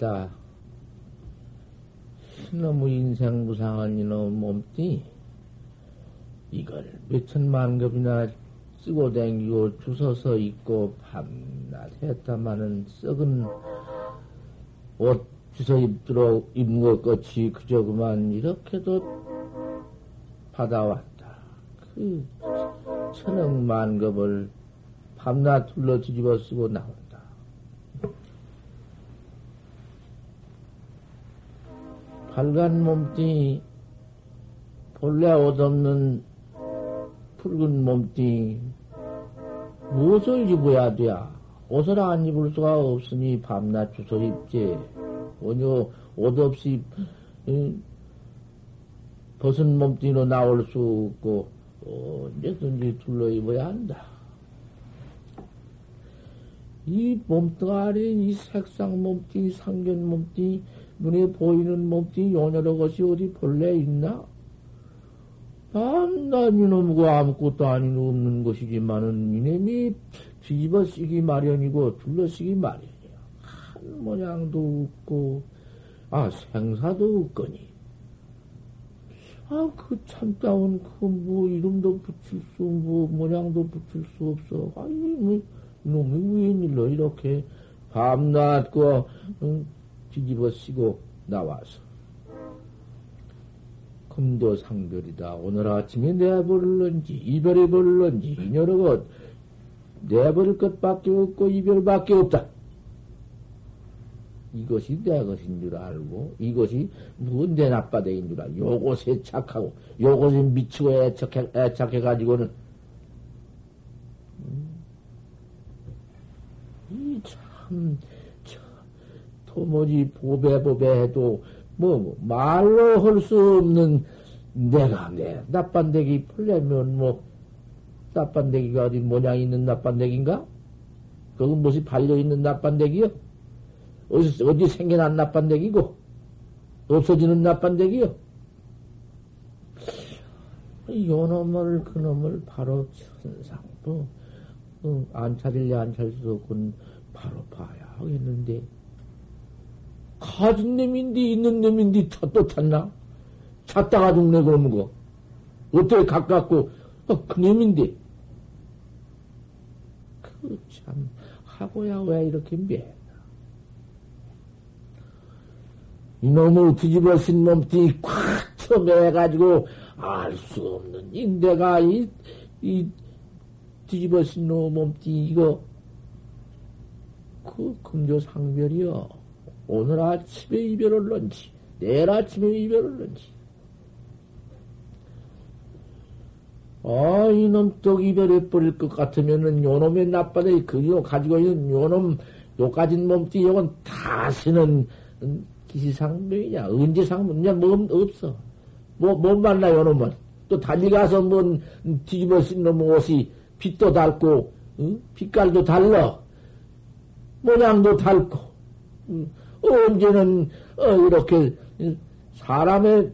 상별이다. 이놈의 인생 무상한 이놈 몸띠 이걸 몇천만 급이나 쓰고 댕기고 주워서 입고 밤낮 했다마는 썩은 옷 주워 입도록 입는 것 같이 그저 그만 이렇게도 받아왔다. 그 천억 만 급을 밤낮 둘러 뒤집어 쓰고 나온다. 빨간 몸뚱이, 본래 옷없는 붉은 몸뚱이, 무엇을 입어야 돼? 옷을 안 입을 수가 없으니 밤낮 주소 입지. 오히려 옷 없이, 응? 벗은 몸뚱이로 나올 수 없고, 언제든지 둘러 입어야 한다. 이 몸뚱아리, 이 색상 몸뚱이, 상견 몸뚱이, 눈에 보이는 몸뚱이 요녀로 것이 어디 본래 있나? 밤낮 이놈과 그 아무것도 아닌 없는 것이지만은 이놈이 뒤집어 쓰기 마련이고 둘러 쓰기 마련이야. 한 모양도 없고, 아, 생사도 없거니. 아, 그 참다운 그 뭐 이름도 붙일 수, 뭐 모양도 붙일 수 없어. 아니, 뭐, 이놈이 웬일로 이렇게 밤낮 그, 응? 뒤집어 쓰고 나와서. 금도 상별이다. 오늘 아침에 내버릴런지, 이별해 버릴런지, 이녀로 것, 내버릴 것밖에 없고, 이별밖에 없다. 이것이 내 것인 줄 알고, 이것이 무슨 내 나빠대인 줄 알고, 요것에 착하고, 요것에 미치고 애착해, 애착해 가지고는, 음, 이 참, 도무지 보배보배 해도 뭐, 뭐 말로 할 수 없는 내가 내 나빤데기 풀려면 뭐 나빤데기가 어디 모양 있는 나빤데기인가? 그건 무엇이 발려 있는 나빤데기요? 어디 어디 생겨난 나빤데기고 없어지는 나빤데기요? 요놈을 그놈을 바로 천상도 어, 안 찾을래 안 찾을 수 없군 바로 봐야 하겠는데. 가진 놈인데 있는 놈인데 또 찾나? 찾다가 죽네 그러면 거. 어떻게 가깝고 어, 그 놈인데. 그 참 하고야 왜 이렇게 매? 이놈을 뒤집어 쓴 놈들이 콱 쳐매가지고 알 수 없는 인대가 이, 이 뒤집어 쓴놈 몸띠 이거 그 금조 상별이요. 오늘 아침에 이별을 런지, 내일 아침에 이별을 런지. 아, 이놈 또 이별해버릴 것 같으면은 요놈의 나빠대, 그요 가지고 있는 요놈, 요 가진 몸띠, 요건 다시는 기시상명이냐, 언제상명, 뭐, 없어. 뭐, 못 만나, 요놈은. 또 달리가서 뭔 뒤집어 쓴 놈 옷이 빛도 닳고, 응? 빛깔도 달라. 모양도 닳고, 응? 언제는 어, 이렇게 사람의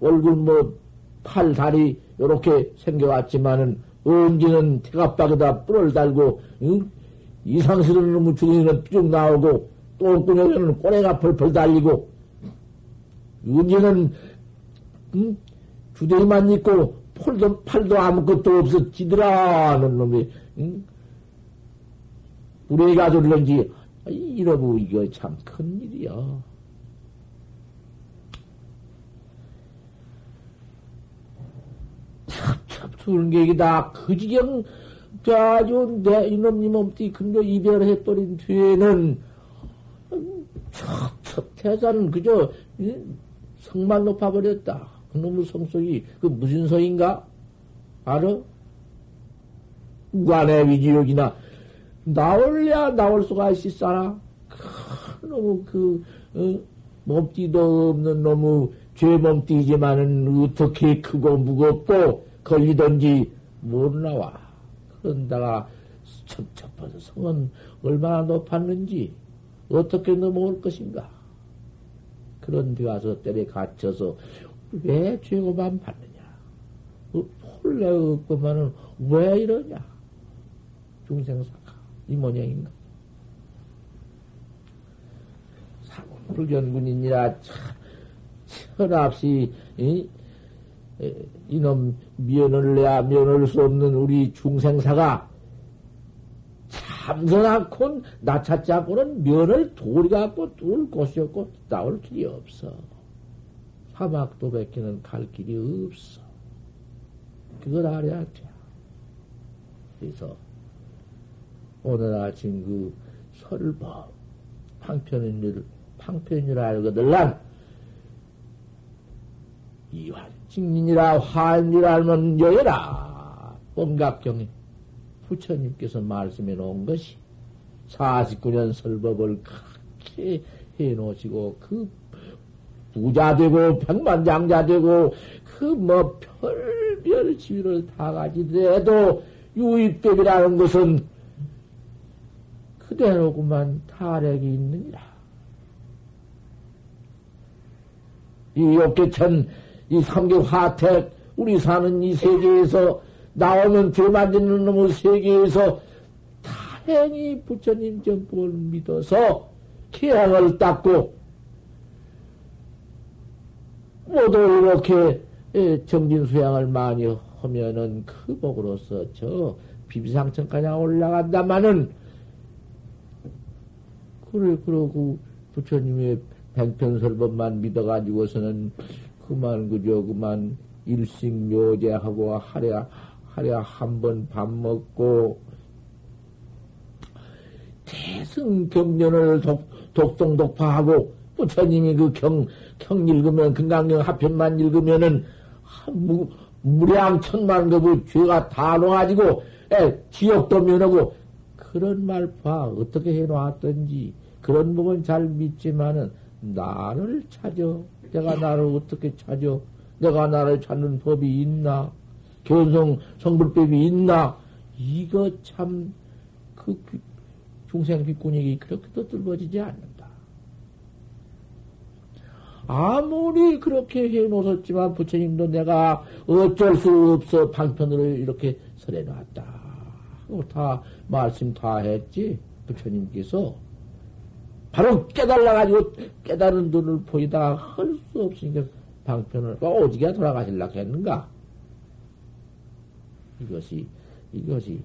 얼굴 뭐 팔, 다리, 요렇게 생겨왔지만은, 언제는 태갑박에다 뿔을 달고, 응? 이상스러운 놈의 주둥이는 쭉 나오고, 똥구녕에는 꼬레가 펄펄 달리고, 언제는, 응? 주둥이만 있고, 팔도, 팔도 아무것도 없어, 지드라는 놈이, 응? 우리가 졸는지, 이러고, 이거 참 큰일이야. 찹찹 게이다. 그 지경, 아주 내 이놈님 몸띠 근조 이별해버린 뒤에는, 첩첩 태산은 그저, 성만 높아버렸다. 그놈의 성속이, 그 무슨 성인가? 알아? 우관의 위지욕이나, 나올랴, 나올 수가 있을싸라? 너무 그, 어, 몸띠도 없는 놈의 죄 몸띠지만은 어떻게 크고 무겁고 걸리던지 못 나와. 그런다가 첩첩한 성은 얼마나 높았는지 어떻게 넘어올 것인가. 그런 데 와서 때에 갇혀서 왜 죄고만 받느냐. 어, 없고만은 왜 이러냐. 중생사가 이 모양인가. 불견군이니라 참 철없이 이, 이놈 면을 내야 면할 수 없는 우리 중생사가 참선 않고 나 찾지 않고는 면을 돌이 갖고 둘 곳이 없고 나올 길이 없어. 사막도 뱉기는 갈 길이 없어. 그걸 알아야 돼. 그래서 오늘 아침 그 설법 방편인 줄 방편인 줄 알거든 난 이환증인이라 화인이라 알면 여여라. 뽕각경에 부처님께서 말씀해 놓은 것이 49년 설법을 그렇게 해 놓으시고 그 부자 되고 백만장자 되고 그 뭐 별별 지위를 다 가지더라도 유입법이라는 것은 그대로구만 타락이 있느니라. 이 욕계천 이 삼계 화택, 우리 사는 이 세계에서 나오면 들맞는 놈의 세계에서 다행히 부처님 전법을 믿어서 계약을 닦고 모두 이렇게 예, 정진수양을 많이 하면은 그 복으로서 저 비비상천까지 올라간다마는 그래 그러고 부처님의 백편설법만 믿어가지고서는 그만 그저 그만 일식요제하고 하래 하래 한번 밥 먹고 대승 경전을 독, 독동 독파하고 부처님이 그 경, 경 읽으면 금강경 하편만 읽으면은 무, 무량 천만 급의 죄가 다 놓아지고 에, 지옥도 면하고 그런 말 봐. 어떻게 해놓았던지 그런 부분 잘 믿지만은 나를 찾아 내가 나를 어떻게 찾아? 내가 나를 찾는 법이 있나? 견성 성불법이 있나? 이거 참, 그, 중생 비꾼이 그렇게도 뚫어지지 않는다. 아무리 그렇게 해 놓았지만 부처님도 내가 어쩔 수 없어 방편으로 이렇게 설해 놨다. 다, 말씀 다 했지. 부처님께서. 바로 깨달아가지고 깨달은 눈을 보이다가 할 수 없으니까 방편을 오지게 돌아가실라 했는가? 이것이, 이것이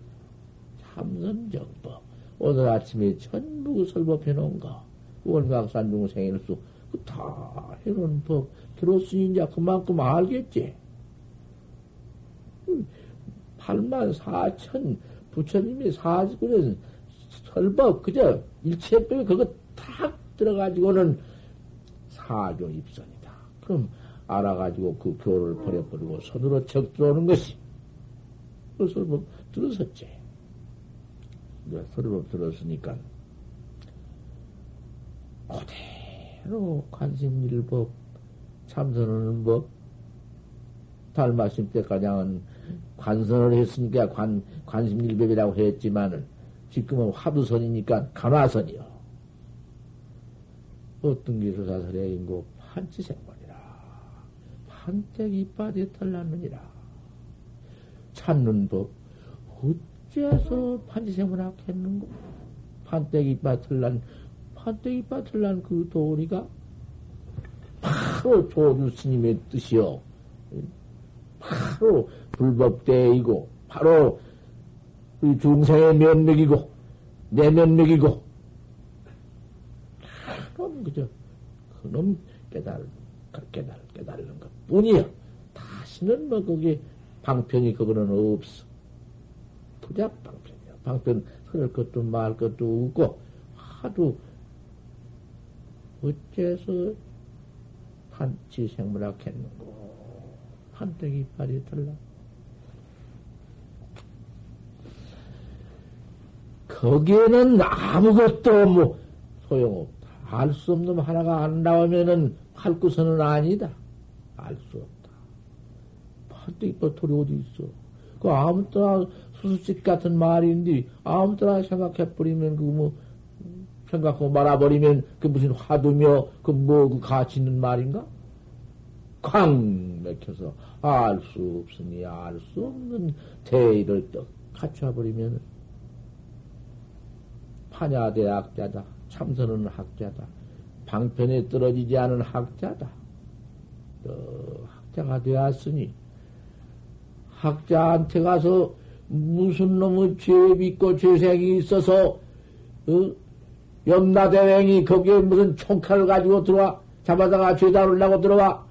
참선정법. 오늘 아침에 전부 설법해 놓은 거. 원각산 중생일수, 다 해놓은 법 들었으니 이제 그만큼 알겠지. 8만 4천 부처님이 49년 설법, 그저 일체법이 그거 탁 들어가지고는 사조 입선이다. 그럼 알아가지고 그 교를 버려버리고 손으로 척 들어오는 것이. 그래서 뭐 들었었지. 서로 들었으니까. 그대로 관심일법, 참선하는 법, 달마심 때가량은 관선을 했으니까 관, 관심일법이라고 했지만은 지금은 화두선이니까 간화선이요. 어떤 기술사설의 인고 판치생관이라. 판때기 이빨이 털났느니라. 찾는 법, 어째서 판지생을 하겠는고? 판때기 이빨 털난, 판때기 이빨 털난 그 도리가 바로 조주 스님의 뜻이요. 바로 불법대이고, 바로 그 중생의 면목이고, 내 면목이고, 그저, 그놈 깨달, 깨달, 깨달는 것 뿐이야. 다시는 뭐 거기 방편이 그거는 없어. 투자 방편이야. 방편 흐를 것도 말 것도 없고, 하도, 어째서 판치 생물학 했는고. 판때기 이빨이 들라. 거기에는 아무것도 뭐 소용없다. 알 수 없는 하나가 안 나오면은 할구선은 아니다. 알 수 없다. 판때기 버틀이 어디 있어? 그 아무 때나 수수식 같은 말인데 아무 때나 생각해버리면 그 뭐 생각하고 말아버리면 그 무슨 화두며 그 뭐 그 가치 있는 말인가? 쾅 맥혀서 알 수 없으니 알 수 없는 대의를 떡 갖춰버리면 파냐대 학자다. 참선은 학자다. 방편에 떨어지지 않은 학자다. 또 학자가 되었으니 학자한테 가서 무슨 놈의 죄 믿고 죄생이 있어서 어? 염라대왕이 거기에 무슨 총칼을 가지고 들어와 잡아다가 죄 다루려고 들어와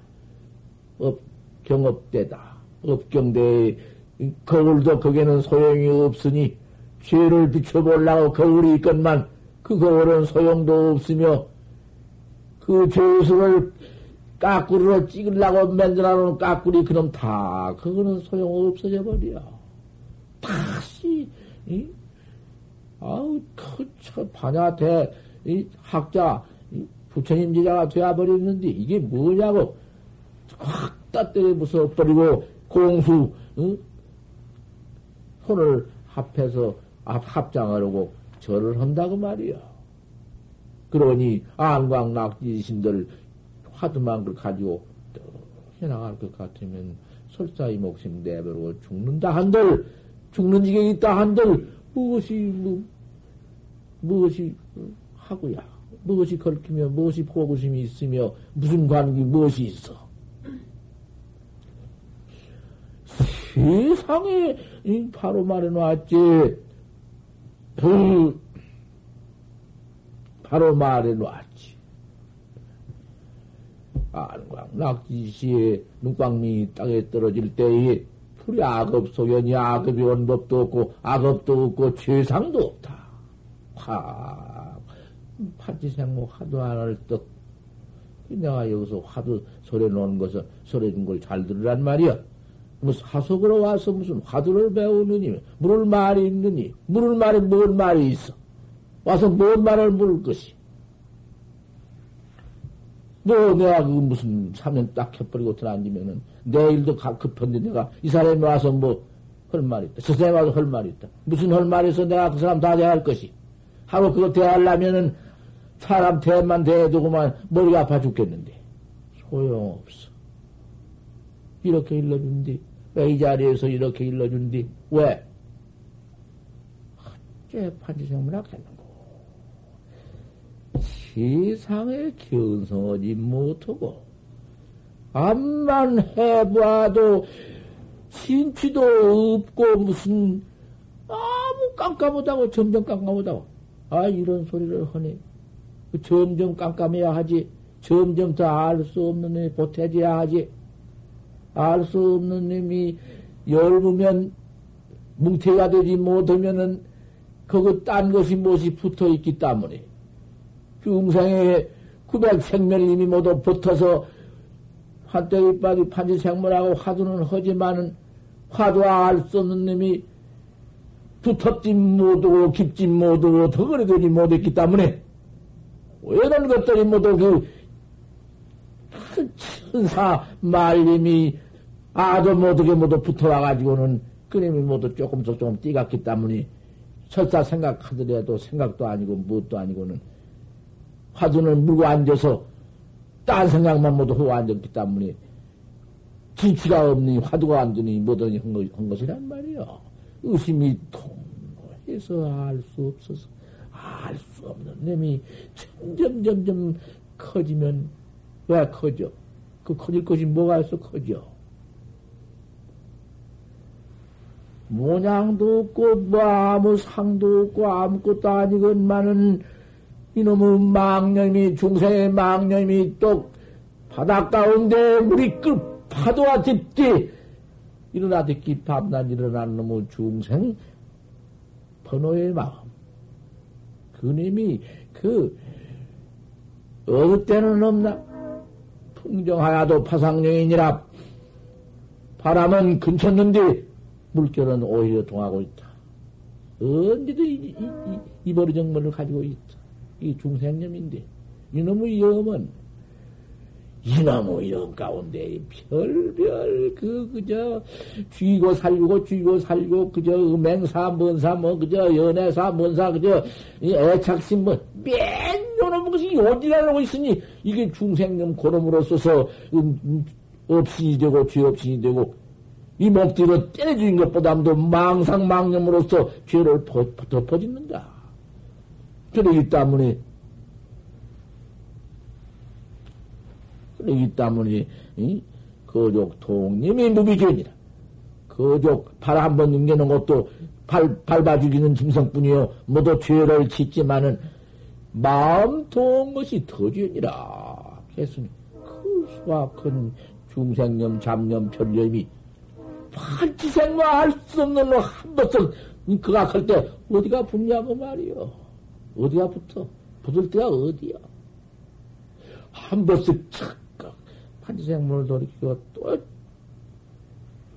업, 경업대다. 업경대에 거울도 거기에는 소용이 없으니 죄를 비춰보려고 거울이 있건만 그 거울은 소용도 없으며 그 죄수를 까꾸리로 찍으려고 만들어 놓은 까꾸리 그놈 다 그거는 소용 없어져 버려. 다시 이? 아우 그저 반야대 이 학자 이 부처님 제자가 되어버렸는데 이게 뭐냐고 확다 때려 부숴버리고 공수 응? 손을 합해서 합장하려고 절을 한다고 말이야. 그러니 안광낙지신들 화두만 걸 가지고 해나갈 것 같으면 설사의 목숨 내버리고 죽는다 한들 죽는 지경이 있다 한들 무엇이 뭐, 무엇이 하고야? 무엇이 걸키며 무엇이 포구심이 있으며 무슨 관계 무엇이 있어? 세상에 바로 말해놨지 그 바로 말해 놨지 안광 낙지시에 눈광미 땅에 떨어질 때에 풀이 악업 소견이 악업이 온 법도 없고 악업도 없고 최상도 없다. 화 파지생모 화두 하나를 떡 내가 여기서 화두 소리 놓은 것을 소리 준 걸 잘 들으란 말이야. 무슨 하속으로 와서 무슨 화두를 배우느니 물을 말이 있느니 물을 말이 뭔 말이 있어 와서 뭔 말을 물을 것이 뭐 내가 그 무슨 사면 딱 해버리고 들어앉으면은 내일도 급한데 내가 이 사람이 와서 뭐 할 말이 있다. 저 사람이 와서 할 말이 있다. 무슨 할 말이 있어 내가 그 사람 다 대할 것이. 하고 그거 대하려면은 사람 대만 대해두고만 머리가 아파 죽겠는데. 소용없어. 이렇게 일러준디. 왜 이 자리에서 이렇게 일러준디? 왜? 어째 판지생문학 했는고. 세상에 견성하지 못하고, 암만 해봐도 신취도 없고 무슨 아무 깜깜하다고 점점 깜깜하다고 아 이런 소리를 그 점점 깜깜해야 하지 점점 더 알 수 없는 놈이 보태져야 하지 알 수 없는 놈이 열무면 뭉태가 되지 못하면은 그거 딴 것이 무엇이 붙어 있기 때문에. 중생의 구백 생멸님이 모두 붙어서 화대기 빠기 판지 생물하고 화두는 하지만은 화두와 알수 없는 놈이 두텁지 못하고 깊지 못하고 덩어리 되지 못했기 때문에 이런 것들이 모두 그, 그천 사 말님이 아주 못하게 모두 붙어와가지고는 그림이 모두 조금씩 조금 뛰갔기 때문에 설사 생각하더라도 생각도 아니고 무엇도 아니고는 화두는 물고 앉아서 딴 생각만 모두 하고 앉았기 때문에 진치가 없니, 화두가 안 드니, 뭐더니 한, 것, 한 것이란 말이요. 의심이 통해서 알 수 없어서, 알 수 없는 놈이 점점, 점점 커지면, 왜 커져? 그 커질 것이 뭐가 있어, 커져? 모양도 없고, 뭐 아무 상도 없고, 아무것도 아니건만은, 이놈의 망념이, 중생의 망념이 또 바닷 가운데 물이 끓, 파도와 딥디 일어나 듣기 밤낮 일어나는 놈의 중생 번호의 마음. 그님이 그, 어느 때는 없나? 풍정하야도 파상령이니라 바람은 근처는데 물결은 오히려 동하고 있다. 언제도 이, 이, 이, 이 버리정물을 가지고 있다. 이 중생념인데, 이놈의 염은, 이놈의 영 가운데 별별 그 그저 쥐고 살고 쥐고 살고 그저 음행사 뭔사 뭐 그저 연애사 뭔사 그저 애착심 뭐 맨 요놈 것이 요지라고 있으니 이게 중생념 고름으로 써서 음, 음, 없이 되고 죄 없이 되고 이 목뒤로 때려주는 것보다도 망상망념으로서 죄를 덮어짓는다. 그러기 때문에, 그러기 때문에, 이? 거족 통님이 무비견이라. 거족 발 한 번 넘겨놓은 것도 발, 밟아 죽이는 짐승뿐이요. 모두 죄를 짓지만은, 마음 도운 것이 더 죄니라. 했으니, 그 수확한 중생념, 잡념, 편념이 판치생과 알 수 없는 놈한 번씩 그가 클때 어디가 붙냐고 말이요. 어디가 붙어? 붙을 때가 어디야? 한 번씩 착각 판치생물을 돌이키고 또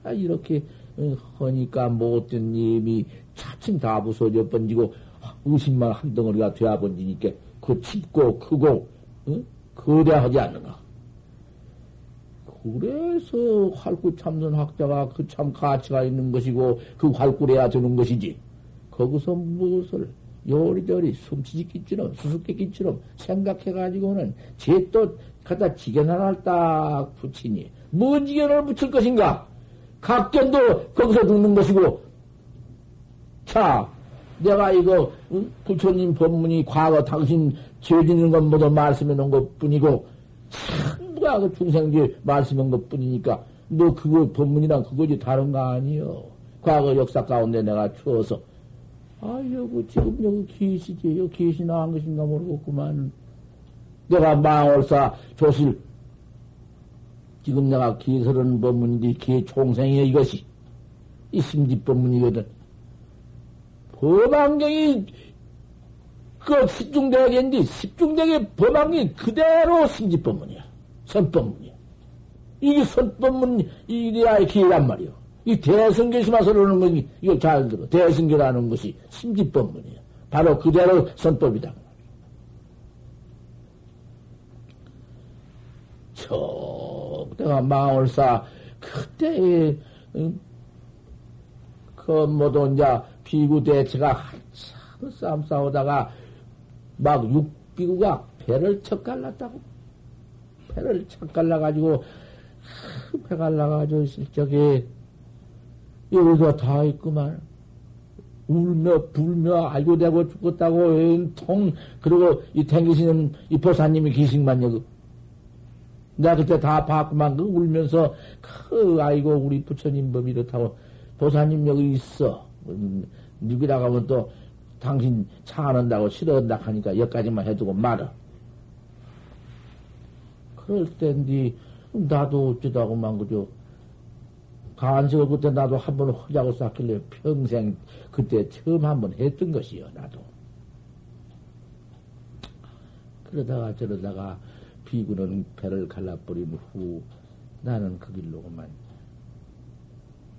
아, 이렇게 하니까 못된 님이 차츰 다 부서져 번지고 의심만 한 덩어리가 되어 번지니까 그 짙고 크고 응? 거대하지 않는가? 그래서 활구 참선 학자가 그 참 가치가 있는 것이고 그 활구래야 되는 것이지. 거기서 무엇을 요리저리 숨치기처럼 수수께끼처럼 생각해가지고는 제 또 갖다 지견 하나를 딱 붙이니 뭔 지견을 붙일 것인가? 각견도 거기서 듣는 것이고 자 내가 이거 부처님 법문이 과거 당신 죄 짓는 것 모두 말씀해 놓은 것 뿐이고 전부가 그 중생지 말씀한 것 뿐이니까, 너 그거 법문이랑 그거지 다른 거 아니요. 과거 역사 가운데 내가 추워서, 아, 여기 지금 여기 계시지, 여기 계시 나온 것인가 모르겠구만. 내가 망월사 조실, 지금 내가 기설은 법문인데, 기 총생이야, 이것이. 이 심지 법문이거든. 법안경이 그 십중대학인데 십중대학의 법안경이 그대로 심지법문이야. 선법문이야. 이게 선법문, 이래야 기란 말이요. 이 대승교시만 서러는 거니, 이걸 잘 들어. 대승교라는 것이 심지법문이야. 바로 그대로 선법이다. 저, 내가 마을사, 그때, 그, 모두 이제 비구 대체가 한참 싸움 싸우다가 막 육비구가 배를 쳐 갈랐다고. 배를 착 갈라가지고, 배 갈라가지고 있을 적에, 여기서 다 있구만. 울며, 불며, 알고 되고 죽었다고, 통, 그리고 이 댕기시는 이 보사님이 계신만 여기. 내가 그때 다 봤구만. 그 울면서, 그, 아이고, 우리 부처님 법이 이렇다고, 보사님 여기 있어. 음, 누구라 가면 또, 당신 차안 한다고 싫어한다 하니까 여기까지만 해두고 말아. 그럴 때인데, 나도 어쩌다고만 그죠. 간식을 그때 나도 한번 하자고 쌓길래 평생 그때 처음 한 번 했던 것이요, 나도. 그러다가 저러다가 비구는 배를 갈라버린 후 나는 그 길로 그만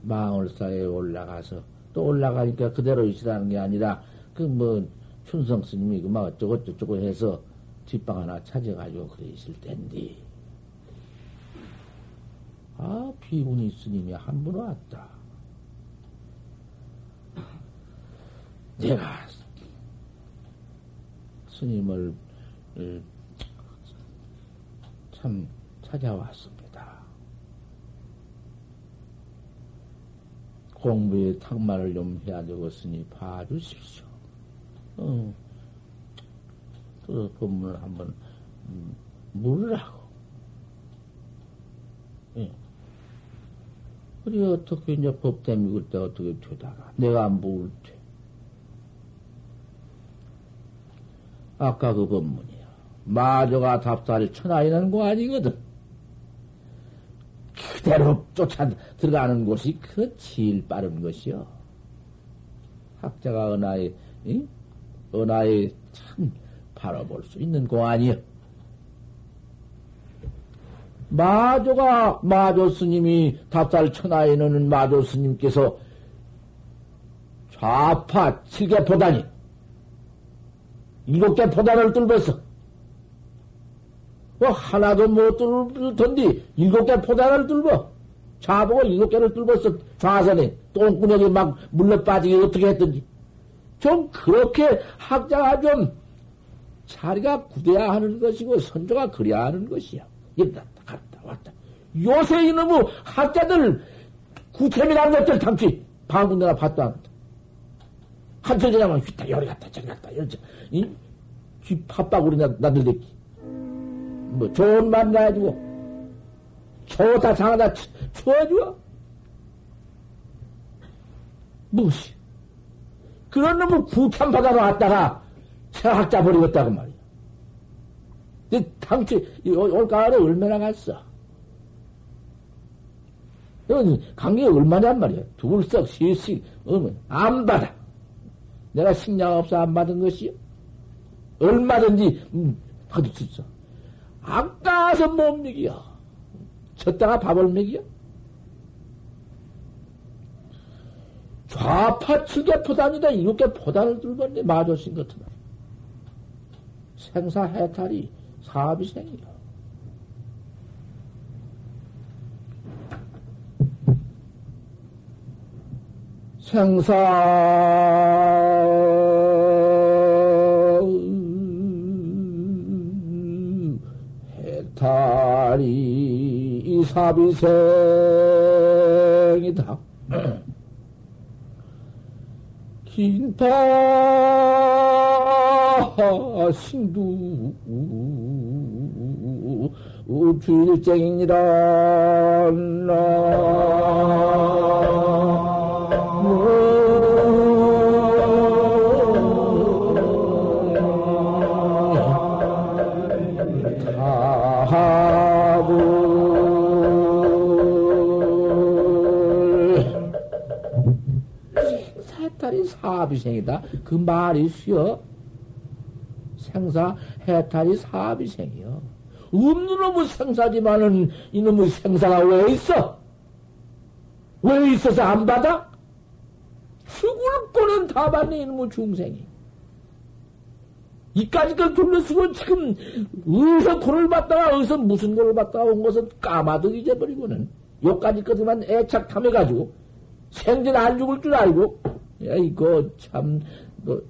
망월사에 올라가서 또 올라가니까 그대로 있으라는 게 아니라 그 뭐 춘성 스님이 그막 어쩌고 저쩌고 해서 뒷방 하나 찾아가지고 그래 있을 텐데. 아, 비문이 스님이 한 분 왔다. 내가 스님을 참 찾아왔습니다. 공부에 탁말을 좀 해야 되겠으니 봐주십시오. 어. 그 법문을 한번 음, 물으라고. 예. 그래, 어떻게 이제 법 때문에 그때 어떻게 되다가 내가 안 모을 때. 아까 그 법문이야. 마저가 답사를 천하이는 거 아니거든. 그대로 쫓아 들어가는 곳이 그 제일 빠른 것이요. 학자가 은하에, 응? 은하에 참 바라볼 수 있는 공안이요. 마조가, 마조 스님이 답살 천하에 넣는 마조 스님께서 좌파 칠개 포단이 일곱 개 포단을 뚫었어. 뭐 하나도 못 뚫던디 일곱 개 포단을 뚫어. 좌보고 일곱 개를 뚫었어. 좌선에 똥구멍이 막 물러 빠지게 어떻게 했던지. 좀 그렇게 학자가 좀 자리가 굳어야 하는 것이고 선조가 그래야 하는 것이야. 왔다. 요새 이놈의 학자들 구템이라는 것들 당시 방금 내가 봤다 안 봤다. 한철 지나면 휘다 여기 갔다 저기 갔다 이러지. 이? 쥐 팥바구리 나들댔기. 뭐 좋은 말 나가지고 좋다 장하다 쳐줘. 무엇이? 그런 놈을 구탄 받아러 왔다가 철학자 버리겠다고 말이야. 당시 올가을에 얼마나 갔어? 이건 관계가 얼마냔 말이야. 둘썩, 셋씩, 어면 안 받아. 내가 식량 없어 안 받은 것이요? 얼마든지, 음, 받을 수 있어. 아까워서 못 먹여. 쳤다가 밥을 먹여. 좌파 칠개 포단이다. 개 포단을 들건데 마조신 같은 말. 생사 해탈이 사비생이야. 생사 해탈이 사비생이다. 긴파 신두 주일쟁이니라 사비생이다. 그 말이 쉬어. 생사 해탈이 사비생이요. 없는 놈의 생사지만은 이놈의 생사가 왜 있어? 왜 있어서 안 받아? 죽을 거는 다 받네, 이놈의 중생이. 이까지 걸 둘러쓰고 지금 어디서 돈을 받다가 어디서 무슨 돈을 받다가 온 것은 까마득 잊어버리고는 요까지 것만 애착함해가지고 생전 안 죽을 줄 알고 야 이거 참 뭐,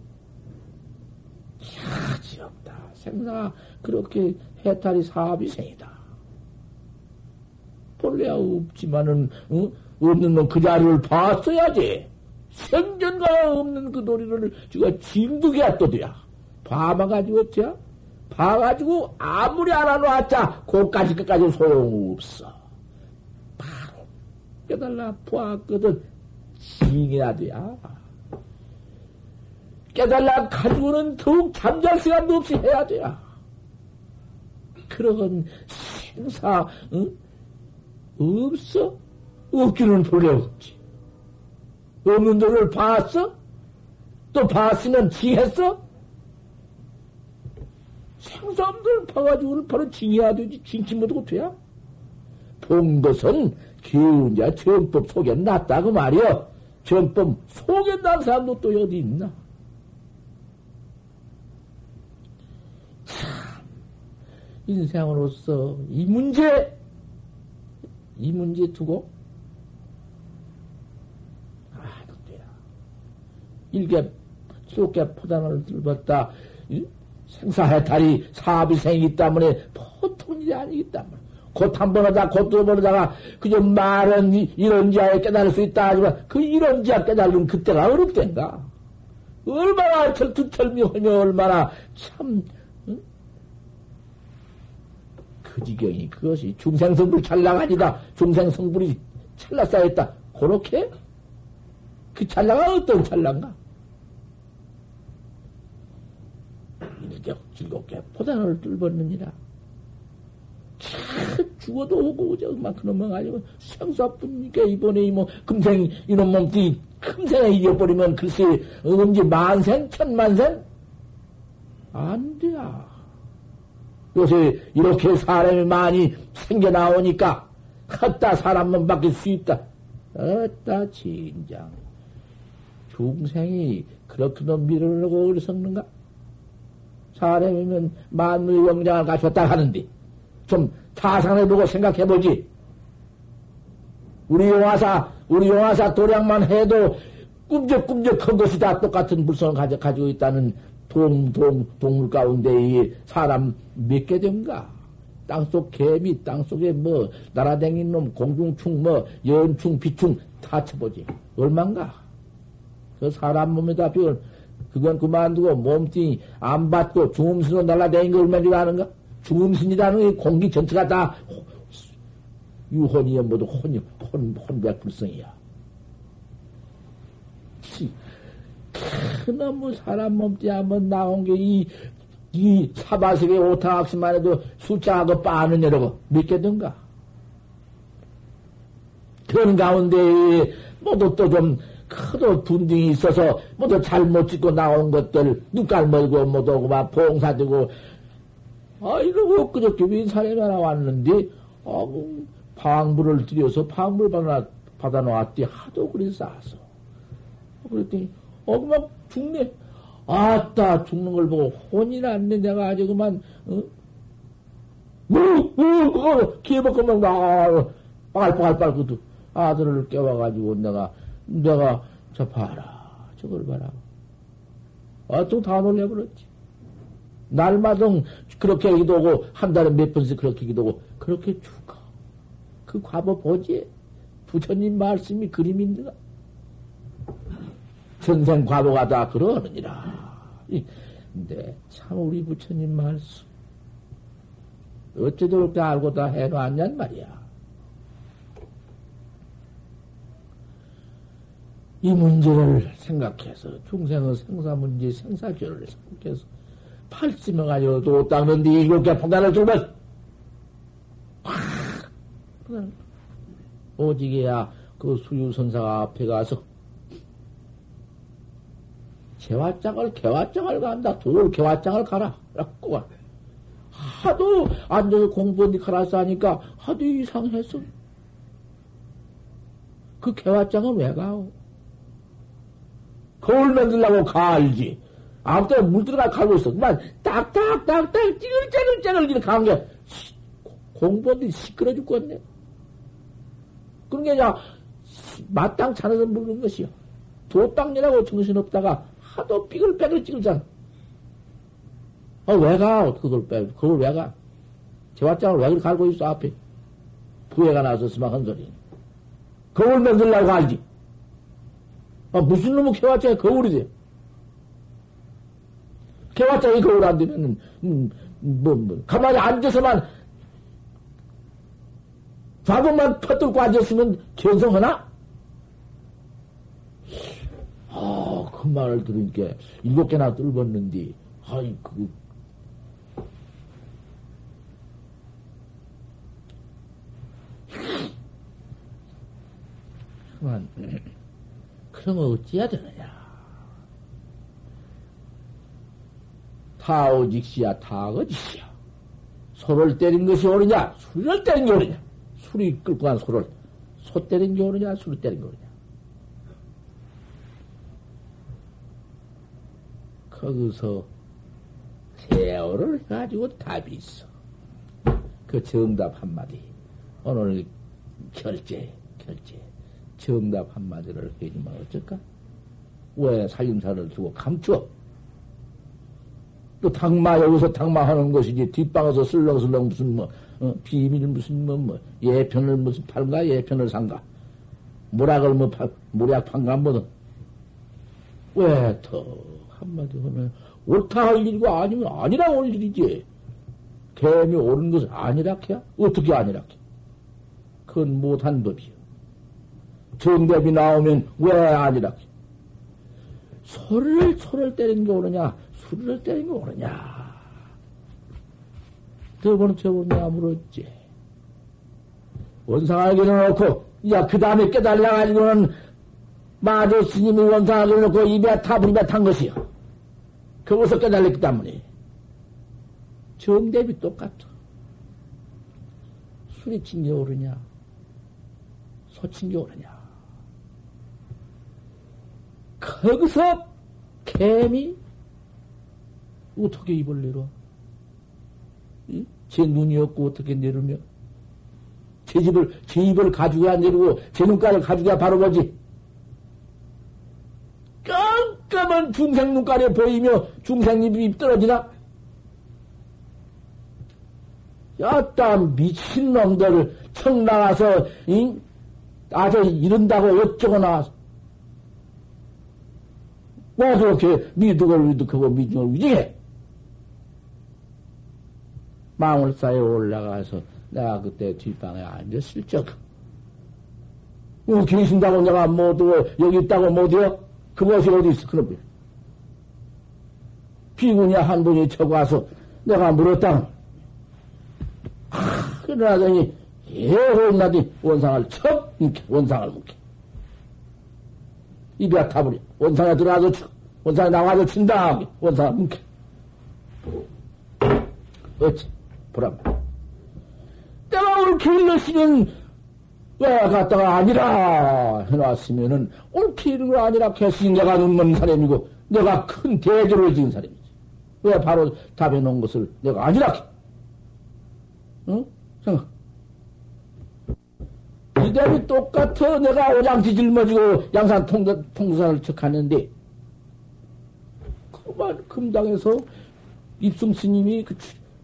차지 없다. 생사 그렇게 해탈이 사비생이다. 본래야 없지만은 어? 없는 놈 그 자리를 봤어야지. 생전가 없는 그 도리를 지가 징득이야 또도야. 봐봐가지고 어때야? 봐가지고 아무리 알아놓았자 그까지 끝까지 소용없어. 바로 깨달라 보았거든. 징해야 돼야. 깨달라 가지고는 더욱 잠잘 시간도 없이 해야 돼야. 그런 생사, 응? 없어? 없기는 본래 없지. 없는 돈을 봤어? 또 봤으면 징했어? 생사함들 봐가지고는 바로 징해야 되지. 징치 못하고 돼야? 본 것은 기운자 정법 속에 났다고 말이여. 정법 속에 난 사람도 또 어디 있나? 인생으로서 이 문제, 이 문제 두고, 아, 늑대야. 일개, 칠개 포단을 들었다. 생사해탈이 사비생이기 때문에 보통 일이 아니기 때문에 곧한 번 하다, 곧 두 번 하다가, 그저 말은 이런 지하에 깨달을 수 있다 하지만, 그 이런 지하 깨달으면 그때가 어렵댄가? 얼마나 철투철미하며 얼마나 참, 응? 그 지경이 그것이 중생성불 찰나가니다. 중생성불이 찰나 쌓였다. 그렇게? 그 찰나가 어떤 찰나인가? 이렇게 즐겁게 포단을 뚫었느니라. 죽어도 오고 저만 그놈만 가지고 생사뿐이니까 이번에 이뭐 금생 이놈 몸띠 금생에 잊어버리면 글쎄 언제 만생 천만생 안 돼야. 요새 이렇게 사람이 많이 생겨 나오니까 헛다 사람만 밖에 수 있다. 어따 진장 중생이 그렇게도 밀어내고 그랬었는가? 사람이면 만물의 영장을 갖췄다 하는데 좀 타산해보고 생각해보지. 우리 용화사, 우리 용화사 도량만 해도 꿈적꿈적한 것이 다 똑같은 가져, 가지고 있다는 동, 동, 동물 가운데 사람 몇 개 된가? 땅속 개미, 땅속에 뭐, 날아다니는 놈, 공중충, 뭐, 연충, 비충, 다 쳐보지. 얼만가? 그 사람 몸에다 비운, 그건 그만두고 몸뚱이 안 받고 중음수로 날아다니는 거 얼마나 줄 아는가? 중음신이라는 공기 전체가 다 유혼이야 모두 혼이 혼 혼백불성이야. 그놈의 사람 몸띠 한번 나온 게 이 이 사바sek의 오타학시만 해도 숫자하고 빠는 여러고 믿겠던가? 그런 가운데 모두 또좀 크도 분등이 있어서 모두 잘못 짓고 나온 것들 눈깔 멀고 모두 그만 봉사되고 아, 이러고 그저께 윈산에 가나 왔는데, 아, 그 방물을 들여서 방물 받아, 받아 놓았디. 하도 그리 싸서. 그랬더니, 어, 그만 죽네. 아따, 죽는 걸 보고 혼이 났네. 내가 아주 그만, 어? 뭐, 뭐, 기회 먹고만 나, 빨빨빨, 그도 아들을 깨워가지고 내가, 내가, 저 봐라. 저걸 봐라. 아, 또다 놀래버렸지. 날마다 그렇게 기도하고, 한 달에 몇 번씩 그렇게 기도하고, 그렇게 죽어. 그 과거 보지? 부처님 말씀이 그림인데가. 전생 과보가 다 그러느니라. 근데 참 우리 부처님 말씀. 어째도 그렇게 알고 다 해놓았냔 말이야. 이 문제를 생각해서, 중생의 생사 문제, 생사죄를 생각해서, 팔찌명 가지고 또 닦는데 일곱 개 폭탄을 주면 확 오직이야 그 수유선사가 앞에 가서 재화장을 개화장을 간다. 돌 개화장을 가라. 라고 가 하도 앉아서 공부한데 가라서 하니까 하도 이상했어 그 개화장은 왜 가오 거울 만들라고 가 알지 아무 때나 물 들어가 가고 있어. 그만 딱딱딱딱 찌글찌글찌글 이렇게 가는 게 공부한데 시끄러 죽겠네. 그런 게 아니라 마땅 차려서 물는 것이요. 도땅이라고 정신없다가 하도 삐글빼글 찌글잖아. 아, 왜 가? 그걸 빼, 그걸 왜 가? 제화장을 왜 갈고 있어, 앞에? 부해가 나섰으면 한 소리. 거울 만들라고 알지? 아, 무슨 놈의 개화장에 거울이 돼? 개화장이 거울 안 되면은, 음, 뭐, 뭐, 가만히 앉아서만, 좌복만 퍼뚫고 앉았으면 견성하나? 아, 그 말을 들으니까 일곱 개나 뚫었는데, 아이, 그, 그만, 거 어찌해야 되느냐. 타오직시야 타거짓이야. 소를 때린 것이 옳으냐? 술을 때린 게 옳으냐? 술이 끌고 간 소를 소 때린 게 옳으냐? 술을 때린 게 옳으냐? 거기서 세월을 가지고 답이 있어. 그 정답 한마디. 오늘 결제, 결제. 정답 한마디를 해주면 어쩔까? 왜 살림살을 두고 감추어? 또 닭마 여기서 닭마 하는 것이지 뒷방에서 슬렁슬렁 무슨 뭐 어, 비밀 무슨 뭐, 뭐 예편을 무슨 팔가 예편을 산가? 모락을 뭐 파, 모략 판가 뭐든 왜 더 한마디 하면 옳다 할 일이고 아니면 아니라 올 일이지. 개미 옳은 것을 아니라 해야? 어떻게 아니라 해 그건 못한 법이요 정답이 나오면 왜 아니라 해 소리를 소를 때리는 게 옳으냐 수리를 때리는 게 옳으냐 저번에 저번에 아물었지. 원상하게 놓고, 야, 그 다음에 깨달아가지고는 마저 스님이 원상하게 놓고 입에 타불 입에 탄 것이요. 그것을 깨달았기 때문에. 정답이 똑같아. 술이 친게 오르냐? 소친 게 오르냐? 거기서 개미 어떻게 입을 내려? 제 눈이 없고 어떻게 내르며? 제 집을, 제 입을 가지고야 내리고, 제 눈깔을 가지고야 바로 보지. 깜깜한 중생 눈깔에 보이며 중생 입이 떨어지나? 야따 미친놈들 청 나가서 이, 아주 이른다고 어쩌고 나와서 뭐 그렇게 미득을 위득하고 미득을 위득해 망울사에 올라가서 내가 그때 뒷방에 앉았을 적. 어, 계신다고 내가 못하고 여기 있다고 못해요? 그것이 어디 있어, 그럼. 비구냐 한 분이 쳐가서 내가 물었다. 아, 그러더니 예, 혼나더니 원상을 척, 이렇게 원상을 묵게. 입이 타버려. 원상에 들어가서 쳐. 원상에 나와서 친다. 원상을 묵게. 어찌? 보란 내가 옳게 일렀으면 왜 갔다가 아니라 해놨으면은 옳게 이런 거 아니라 했으니 내가 눈먼 사람이고 내가 큰 대조를 지은 사람이지. 왜 바로 답해 놓은 것을 내가 아니라 해? 응? 생각. 이대로 똑같아. 내가 오장지 짊어지고 양산 통도, 통도산을 척하는데, 그만 금당에서 입승 스님이 그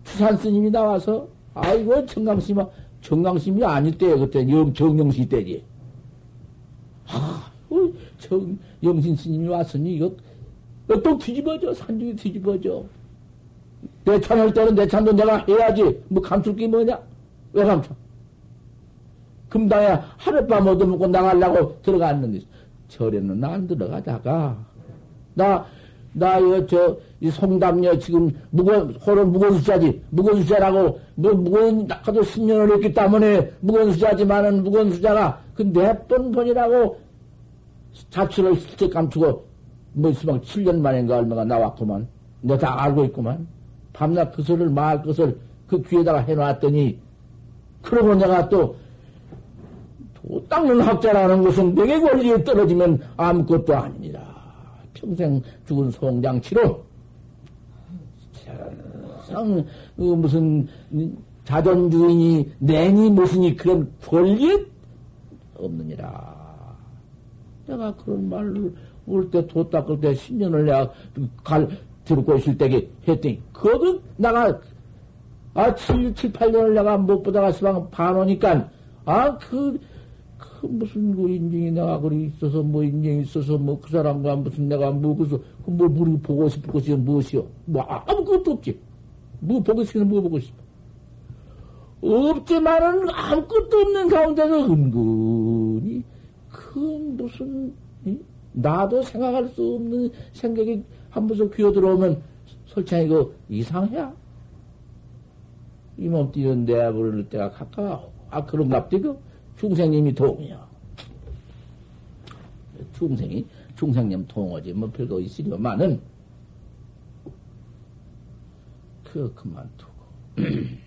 추산 스님이 나와서 아이고 청강심아 청강심이 아닐 때 그때 영 정영시 때지. 아, 정 영신 스님이 왔으니 이거 또 뒤집어져 산중이 뒤집어져. 내 찬할 때는 내 찬도 내가 해야지. 뭐 감출 게 뭐냐? 왜 감춰? 금당에 하룻밤 얻어먹고 나가려고 들어갔는데 절에는 안 들어가다가 나 나 이거 저 이 송담녀 지금 무건 호는 무건 수자지 무건 수자라고 뭐 무건 낙하도 10년을 했기 때문에 무건 수자지만은 무건 수자가 그내번 번이라고 자취를 실제 감추고 뭐 수방 7년 만인가 얼마가 나왔구만. 내가 다 알고 있구만. 밤낮 그 소리를 말 것을 그 귀에다가 해놨더니 그러고 내가 또 닦는 학자라는 것은 내게 권리에 떨어지면 아무것도 아닙니다. 평생 죽은 송장치로 상그 무슨 자존주인이 내니 무슨이 그런 권리 없느니라. 내가 그런 말을 올 때 도 닦을 때 10년을 내가 갈 들고 있을 때게 했더니 그것도 내가 아 7, 7, 8년을 내가 못 보다가 시방 반오니까 아 그 그 무슨 그 인정이 내가 그리 있어서 뭐 인정이 있어서 뭐 그 사람과 무슨 내가 뭐 그래서 그뭐 물이 보고 싶을 것이 무엇이요? 뭐 아무것도 없지. 뭐 보고 싶으면 뭐 보고 싶어. 없지만은 아무것도 없는 가운데서 은근히 그 무슨 나도 생각할 수 없는 생각이 한 번씩 귀어 들어오면 설창이 그 이상해야 이 몸띠는 내가 부를 때가 가까워. 아 그런갑디 그 중생님이 동이야. 중생이, 중생님 동어지, 뭐 별거 있으려만은, 그, 그만 두고.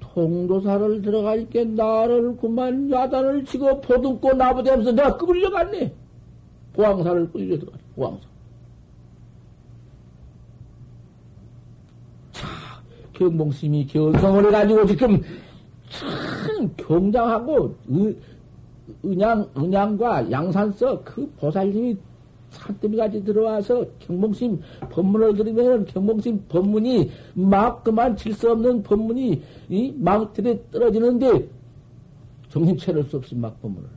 통도사를 들어갈 게 나를 그만 야단을 치고 보듬고 나부대면서 내가 끌려갔네. 보왕사를 끌려 들어가, 보왕사. 경봉심이 견성을 해가지고 지금 참 경장하고 의, 은양, 은양과 양산서 그 보살님이 산더미까지 들어와서 경봉심 법문을 들으면 경봉심 법문이 막 그만 질 수 없는 법문이 이 망틀에 떨어지는데 정신 차릴 수 없이 막 법문을.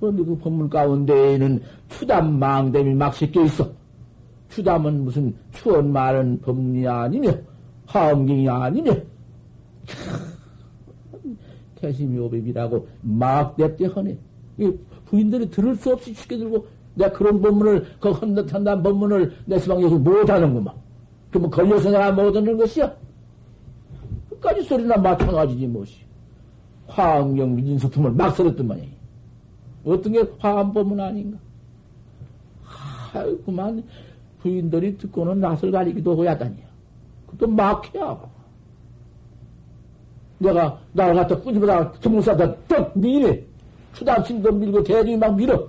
그런데 그 법문 가운데에는 추담 망됨이 막 섞여 있어. 추담은 무슨 추원 말은 법문이 아니며 화엄경이 아니며 개심요법이라고 막 냅대 하네. 부인들이 들을 수 없이 쉽게 들고 내가 그런 법문을 그 헌덧한다는 법문을 내 수방 여기 못하는구만. 그러면 걸려서 내가 못 얻는 것이야. 끝까지 소리나 마찬가지지 무엇이. 화엄경 미진소품을 막 설었더만이. 어떤 게 화엄 법문 아닌가? 아이구만 부인들이 듣고는 낯을 가리기도 하야다니야. 그것도 막해야. 내가 나를 갖다 꾸집어다가 전문사다 떡 미래. 추담심도 밀고 대중이 막 밀어.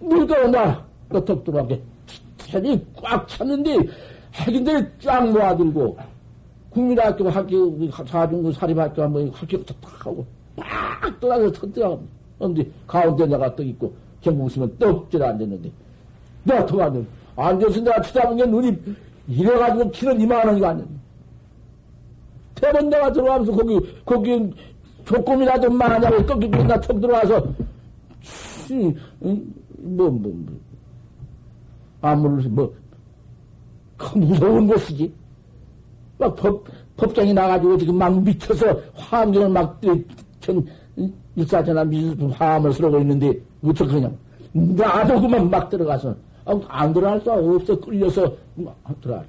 밀고 나. 너턱 들어가게. 체이 꽉 찼는데 핵인들이 쫙 모아들고 국민학교 학교 사중구 사립학교 한번 학교부터 딱 하고 빡 떠나서 터뜨려. 근데 가운데 내가 떡 있고 경공심은 떡질 앉았는데 내가 턱 앉았는데 앉아서 내가 추잡은 게 눈이 이래가지고 키는 이만원이가 앉았네. 대번 내가 들어가면서 거기, 거기 조금이라도 많냐고 꺾이고 나 턱 들어와서, 뭐, 뭐, 뭐, 아무리, 뭐, 그 무서운 것이지. 막 법, 법정이 나가지고 지금 막 미쳐서 화엄경을 막, 전, 일사전화 미술 화음을 쓰러고 있는데, 그냥, 나도 그만 막 들어가서, 안 들어갈 수 없어. 끌려서, 막 들어가.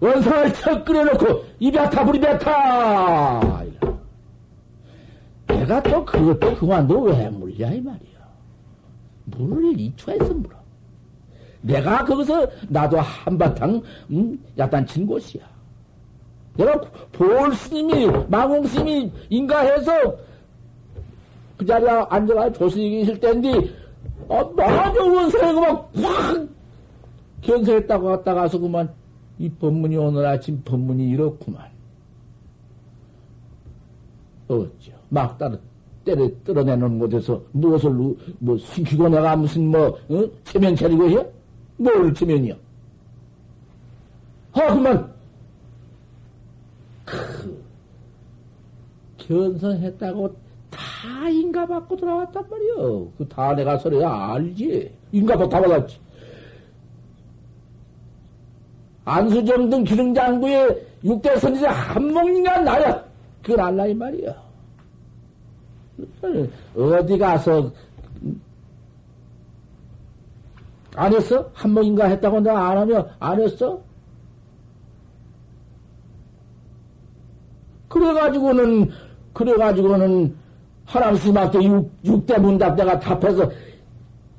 원상을 척 끓여놓고, 이베타, 불이베타! 내가 또 그것도 그만둬 왜 물냐, 이 말이야. 물을 이초해서 물어. 내가 거기서 나도 한바탕, 음, 야단친 곳이야. 내가 볼 스님이, 망홍 스님이 인가해서 그 자리에 앉아가 조수님이 있을 때인데, 아, 나도 원상에 그만 확! 견성했다고 갔다 가서 그만 이 법문이 오늘 아침 법문이 이렇구만. 어쩌. 막 따로 때려 떨어내는 곳에서 무엇을, 뭐, 숨기고 내가 무슨 뭐, 어? 체면 차리고 해? 뭘 체면이야? 아, 그만! 크, 견성했다고 다 인가 받고 돌아왔단 말이여. 그다 내가 서래야 알지. 인가 받고 다 받았지. 안수정 등 기능장구의 육대 선지자 한몽인가 나야. 그걸 알라 이 말이야. 어디 가서 안 했어? 한몽인가 했다고 내가 안 하면 안 했어? 그래가지고는 그래가지고는 하람스님한테 육, 대 문답 내가 답해서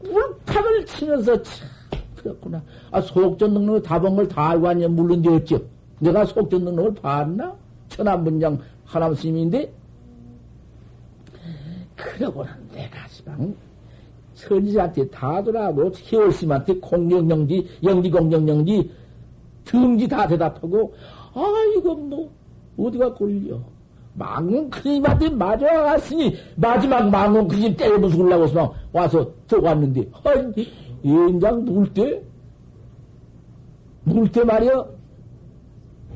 울탁을 치면서 참 그렇구나. 아, 속전능력을 다본 걸다 알고 왔냐? 물론 되었죠. 내가 속전능력을 봤나? 천안문장 하남 스님인데? 그러고는 내가 시방 선지한테 다 돌아가고 희월스님한테 공경영지, 영지공경영지 등지 다 대답하고 아 이거 뭐 어디가 걸려 망원 크님한테 맞아갔으니 마지막 망원 크님 때려 부수려고 와서 들어왔는데 아니 연장 물 때? 물 때 말이야?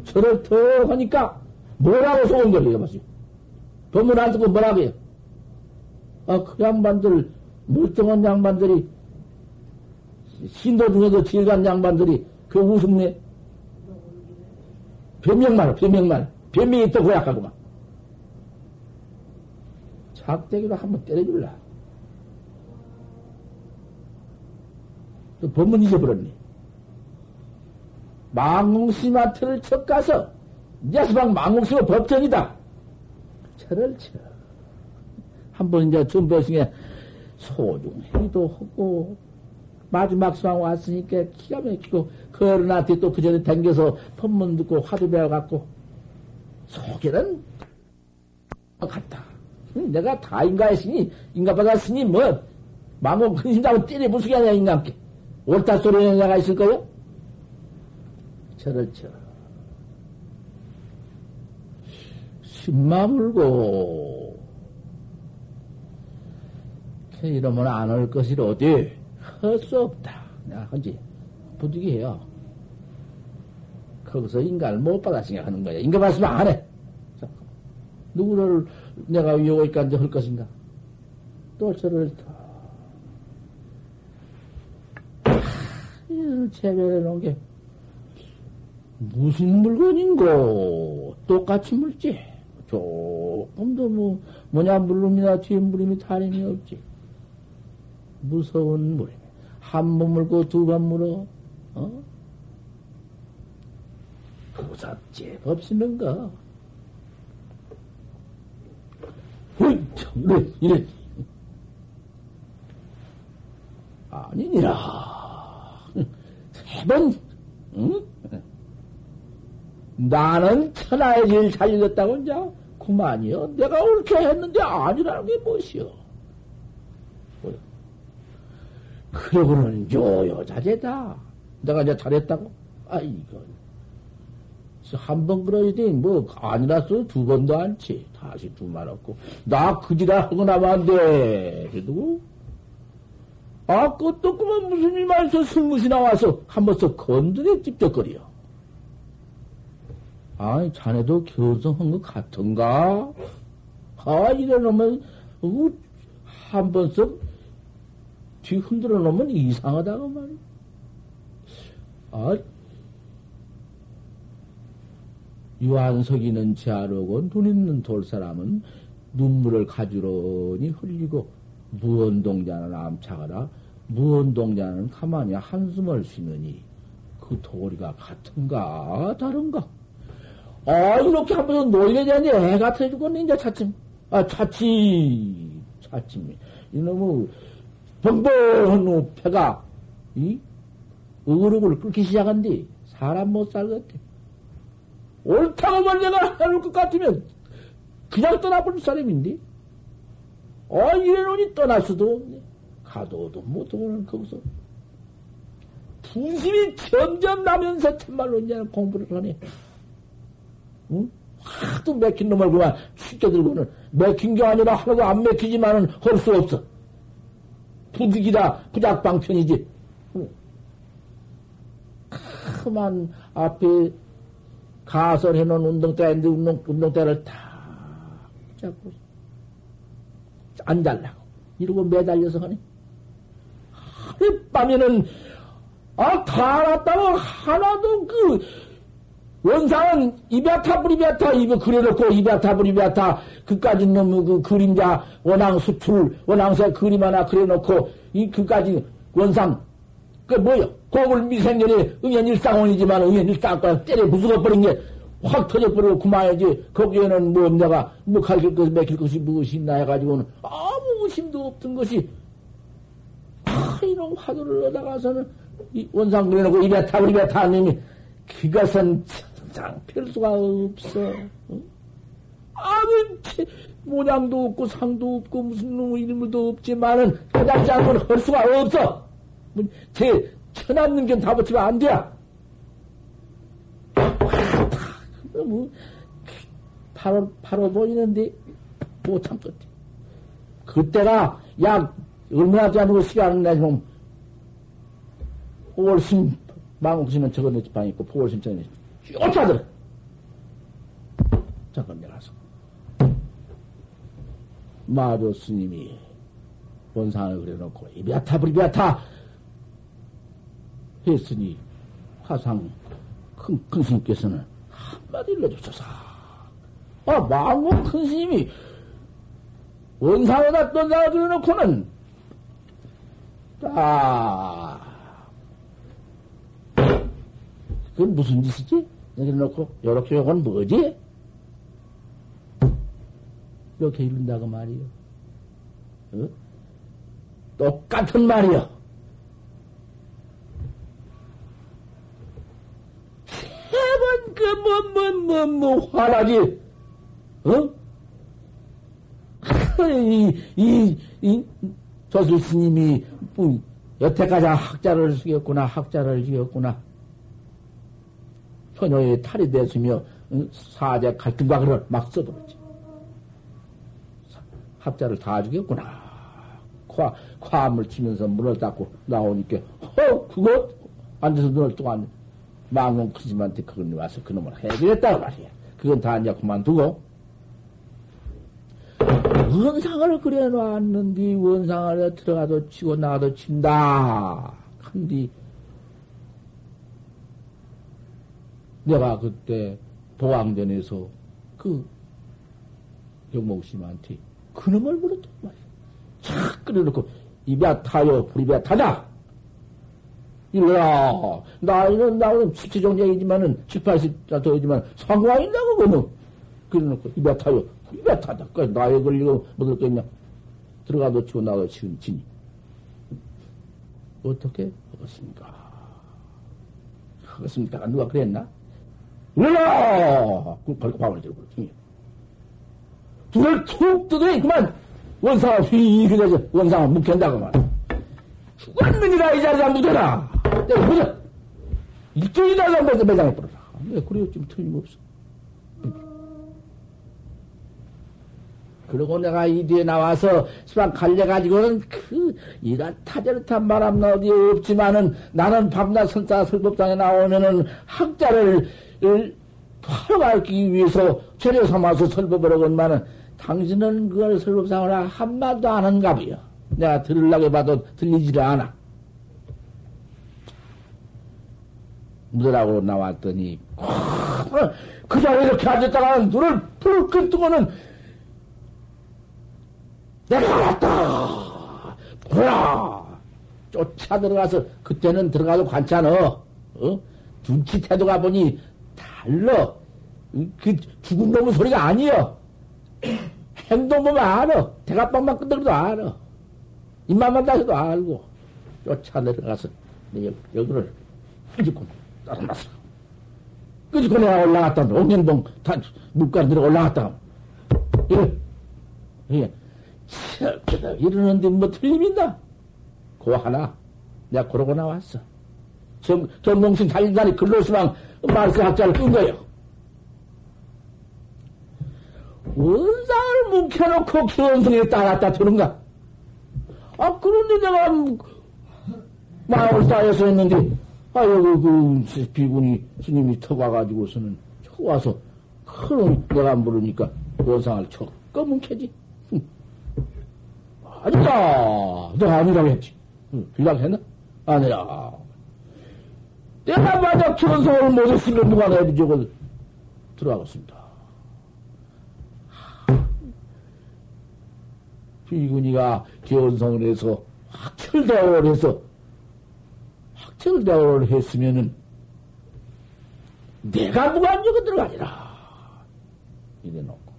저를 더 하니까 뭐라고 소원거려요, 마시 법문 안 듣고 뭐라고 해요? 아, 그 양반들, 멀쩡한 양반들이, 신도 중에도 제일 간 양반들이 그 우습네. 변명만, 변명만. 변명이 또 고약하구만. 작대기로 한번 때려줄라. 또 법문 잊어버렸네. 망공심한테를 척 가서, 야수방 망공심은 법전이다. 철을 쳐. 한번 이제 전보승에 소중히도 하고, 마지막 수왕 왔으니까 기가 막히고, 그 어른한테 또 그 전에 댕겨서 법문 듣고 화두 배워 갖고, 속에는. 내가 다 인가했으니, 인가받았으니, 뭐, 망공 근심자고 때려 부수게 하냐, 인간께. 옳다 소리는 내가 있을 거요? 저를 쳐. 신마 물고, 이러면 안 올 것이로되 할수 없다. 내가 한지 부득이해요. 거기서 인간을 못 받아 생각하는 거야. 인간 말씀 안 해. 누구를 내가 여기까지 할 것인가? 또 저를 체별해 놓은 게 무슨 물건인고? 똑같이 물지. 조금도 뭐 뭐냐 물음이나 뒤에 물음이 다름이 없지. 무서운 물음 한번 물고 두 번 물어. 어? 부삽제 없이는 가 훌청래 이래 아니니라 세번 응? 나는 천하의 잘 읽었다고 이제 그만이요. 내가 옳게 했는데 아니라는 게 무엇이요? 그러고는 요요자재다. 내가 이제 잘했다고? 아, 이건. 한 번 그러지, 뭐, 아니라서 두 번도 안치. 다시 두말 없고. 나 그지라 하고 나면 안 돼. 그래도. 아, 그것도 그만 무슨 일 말해서 승무시 나와서 한 번씩 건드려 찝쩍거려. 아니, 자네도 결성한 것 같은가? 아, 이래 놓으면, 어, 한 번씩 뒤 흔들어 놓으면 이상하다고 말이야. 아, 유한석이는 제하로고 눈 있는 돌사람은 눈물을 가지런히 흘리고 무언동자는 암차가라 무언동자는 가만히 한숨을 쉬느니 그 도리가 같은가 다른가? 아, 이렇게 한 번은 노인에 대한 애 같아 죽었네, 이제 차츰. 아, 차츰, 차츰. 이놈의 벙벙한 놈 폐가, 이? 어그룹을 끓기 시작한디, 사람 못 살겠대. 옳다고 말 내가 해놓을 것 같으면, 그냥 떠나버린 사람인데? 아, 이래놓으니 떠날 수도 없네. 가도도 못하고는 거기서. 분심이 점점 나면서 참말로 이제 공부를 하네. 응? 하도 맥힌 놈을 그만 죽여들고는 맥힌 게 아니라 하나도 안 맥히지만은 할 수 없어. 부득이다 부작방편이지. 응. 그만 앞에 가설해 놓은 운동대인데 운동, 운동대를 다 잡고 안 달라고. 이러고 매달려서 하네. 하룻밤에는 아, 다 알았다고 하나도 그 원상은 이베타 브리베타 이거 그려놓고 이베타 브리베타 그까지 놈의 그 그림자 원앙 수출 원앙새 그림 하나 그려놓고 이 그까지 원상. 그 뭐요 고물 미생년이 응연 일상원이지만 응연 일상과 때려 부수어 버린 게 확 터져버리고 그만이지 거기에는 뭐 내가 뭐 가르칠 것이 맥힐 것이 무엇이 있나 해가지고는 아무 의심도 없던 것이 아 이런 화두를 얻어가서는 이 원상 그려놓고 이베타 브리베타 님이 그것은 장 필 수가 없어. 응? 아무 모양도 없고 상도 없고 무슨 놈의 일물도 없지만은 않고는 할 수가 없어. 뭐, 제 천안는 견다 붙이면 안 돼. 뭐 바로 바로 보이는데 못 참겠대. 그때가 약 얼마나 지않고 시간을 내면 5월심 망옥심은 적어냈지 방 있고 4월심 전에 쫓아들어. 잠깐 내가서. 마조 스님이 원상을 그려놓고, 이비아타, 브리비아타! 했으니, 화상 큰, 큰 스님께서는 한마디 일러주소서. 아, 망고 큰 스님이 원상에다 떤상을 그려놓고는, 아, 그건 무슨 짓이지? 여기 놓고, 요렇게 요건 뭐지? 이렇게 읽는다고 말이요. 어? 똑같은 말이요. 세번 그, 뭐, 뭐, 뭐, 뭐, 화나지. 어? 이, 이, 이, 조술 스님이, 뭐, 여태까지 학자를 죽였구나, 학자를 죽였구나. 현효에 탈이 됐으며 사제 갈등박을 막 써버렸지. 합자를 다 죽였구나. 과, 과물 치면서 문을 닫고 나오니까, 어, 그거? 앉아서 눈을 뜨고 앉 망공 크지만테 그건 와서 그놈을 해주겠다고 말이야. 그건 다 이제 그만두고, 원상을 그래 놨는데, 원상을 들어가도 치고 나가도 친다. 근데, 내가 그때 도왕전에서 그 영목심한테 그놈을 물었단 말이야. 착 끓여놓고 입에 타요, 불입에 타자! 일러라. 나이는 나는 17 정도이지만은 7, 80자 더이지만 상관 있냐고, 그놈. 그래놓고 입에 타요, 불입에 타자. 그 나에 걸리고 뭐될 거 있냐. 들어가도 치고 나도 치고 치니. 어떻게 하겠습니까? 하겠습니까? 누가 그랬나? 일러라! 그럼 밥을 들고 그러지. 둘을 툭 뜯으니 그만 원상을 휘휘 돼서 원상을 묵힌다고 말이야. 죽었느니라 이 자리에 묻어라. 내가 묻어. 일주일이나 한번더 매장에 뿌려라. 왜 그래요? 좀 틀림없어. 그러고 내가 이 뒤에 나와서 수박 갈려가지고는 그, 이런 타저릇한 바람 어디 없지만은 나는 밤낮 선사 설법당에 나오면은 학자를 팔아가기 위해서 재료 삼아서 설법을 하건만은 당신은 그걸 설법상을 한마디도 안 한가 봐요. 내가 들으려고 봐도 들리지를 않아. 묻으라고 나왔더니, 그 자리에 이렇게 앉았다가 눈을 붉게 뜨고는 내가 왔다! 보라! 쫓아 들어가서, 그때는 들어가서 관찰 어? 어? 눈치 태도가 보니 달러. 그 죽은 놈의 소리가 아니여. 행동 보면 알아. 대가빵만 끄덕여도 알아. 입만 만 다해도 알고. 쫓아 내려가서 여기를 휘집고 따라놨어. 끄집고 내가 올라갔다. 옥년동 다 물가로 들어 올라갔다. 이래. 이게 이러는데 뭐 틀림있나? 그 하나. 내가 그러고 나왔어. 정, 정몽신 달린다니 글로스망 말씀학자를 끈 거예요. 원상을 묵혀놓고 기원성에 따랐다 드는가? 아, 그런데 내가 마음을 쌓여서 했는데, 아, 여기 그 비군이 스님이 터가가지고서는 와서, 그럼 내가 물으니까 원상을 쳐 꺼뭉켜지. 아니다. 내가 아니라고 했지. 응, 비라고 했나? 아니라. 내가 만약 기원성을 못했으면 누가 내리 저걸 들어가겠습니다. 비군이가 기원성을 해서 확철대오를 해서 확철대오를 했으면은 내가 무관적으로 들어가니라. 이래 놓고.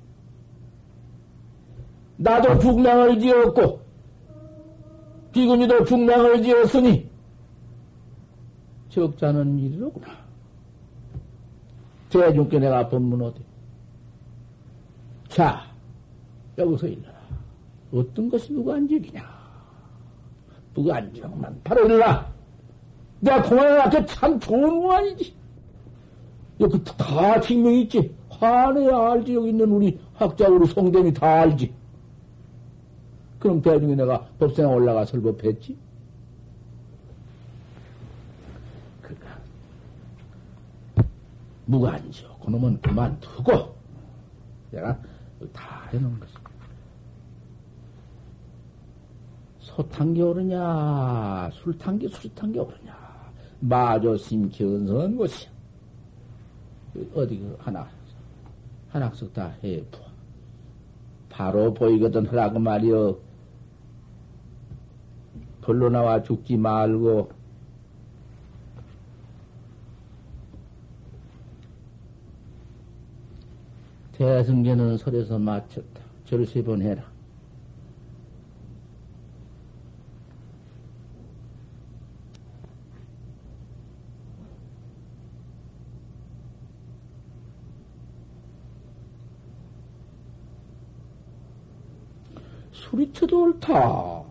나도 중명을 지었고, 비군이도 중명을 지었으니, 적자는 일이로구나. 대중께 내가 법문 어디? 자, 여기서 일러라. 어떤 것이 무관적이냐? 무관적만 바로 일러라. 내가 공안에 놨게 참 좋은 공안이지. 여기 다 증명이 있지. 환해야 알지. 여기 있는 우리 학자, 우리 성대이 다 알지. 그럼 대중에 내가 법상에 올라가 설법했지? 무관죠. 그놈은 그만두고 내가 다 해놓은 것입니다. 소탄게 오르냐, 술탄게 술탄게 오르냐, 마저 심기 은성한 것이야. 어디 그 하나, 한학석 다 해. 바로 보이거든 하라고 말이여. 벌로 나와 죽지 말고, 대승계는 설에서 마쳤다. 절을 세번 해라. 수리쳐도 옳다.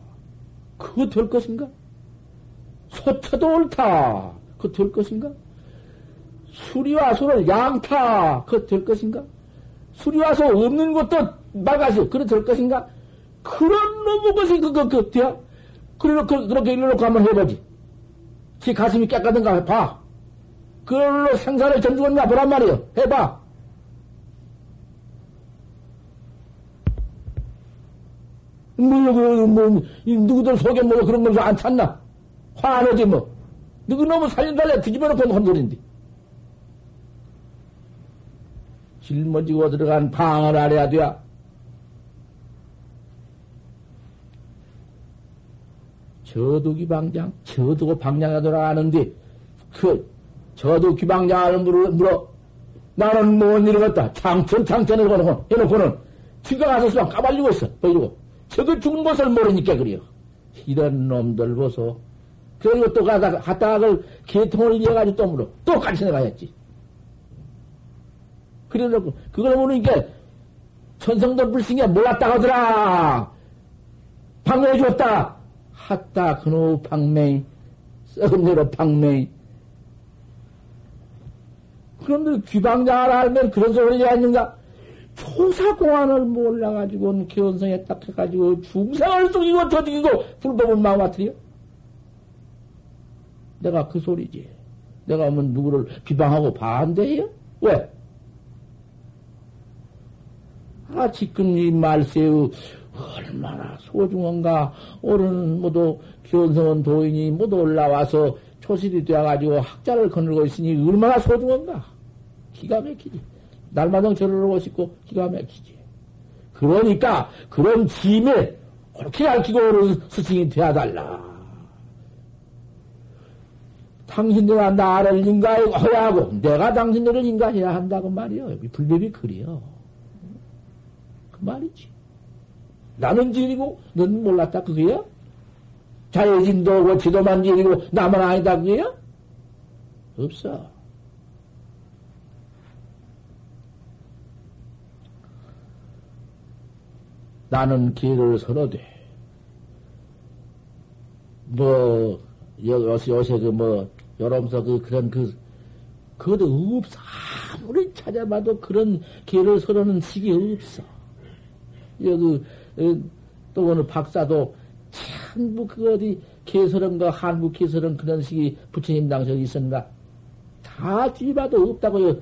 그거 될 것인가? 소쳐도 옳다. 그거 될 것인가? 수리와 소를 양타. 그거 될 것인가? 술이 와서 없는 것도 막아서 그래 될 것인가? 그런 너무 것이 그, 그, 그, 돼야? 그렇게, 그렇게 일러놓고 한번 해보지. 지 가슴이 깨끗한가 봐. 그걸로 생사를 전주겠나 보란 말이요. 해봐. 뭐, 그, 뭐, 누구들 속에 뭐 그런 거안 찾나? 화내지 뭐. 누구 너무 살림달래 뒤집어 놓고 한 소린데. 짊어지고 들어간 방을 알아야 돼야. 저도 기방장, 저도 방장에 돌아가는데, 그, 저도 기방장을 물어, 물어. 나는 했다. 장천, 장천을 해놓고, 해놓고는, 지가 가서 수랑 까발리고 있어. 보여주고. 저거 죽은 것을 모르니까 그래요. 이런 놈들 보소. 그리고 또 가다가, 하다가 개통을 이어가지고 또 물어. 똑같이 내가했지. 그래 놓고, 그걸 보니까, 천성도 불신게 몰랐다 하더라. 방해해 줬다. 핫다, 그노 방맹, 썩은 대로 방맹. 그런데 귀방장을 알면 그런 소리가 있는가? 초사공안을 몰라가지고 견성에 딱 해가지고 중생을 죽이고 저 죽이고 불법을 망가뜨려? 내가 그 소리지. 내가 뭐 누구를 비방하고 반대해요? 왜? 아, 지금 이 말세의 얼마나 소중한가. 오른 모두 견성원 도인이 모두 올라와서 초실이 되어가지고 학자를 거느리고 있으니 얼마나 소중한가. 기가 막히지. 날마다 절을 하고 싶고 기가 막히지. 그러니까 그런 짐에 그렇게 가르치고 오는 스승이 되어달라. 당신들아 나를 인가해야 하고 내가 당신들을 인가해야 한다고 말이요. 불법이 그래요. 그 말이지. 나는 지리고 넌 몰랐다 그게야? 자유진도 오고 지도만 지리고 나만 아니다 그게야? 없어. 나는 길을 서러대. 뭐, 요새, 요새 그 뭐, 여러면서 그, 그런 그, 그것도 없어. 아무리 찾아봐도 그런 길을 서러는 식이 없어. 여기, 어, 또 어느 박사도 전부 그 어디 개설은가 한국 개설은 그런 식이 부처님 당시 있었는가? 다 뒤봐도 없다고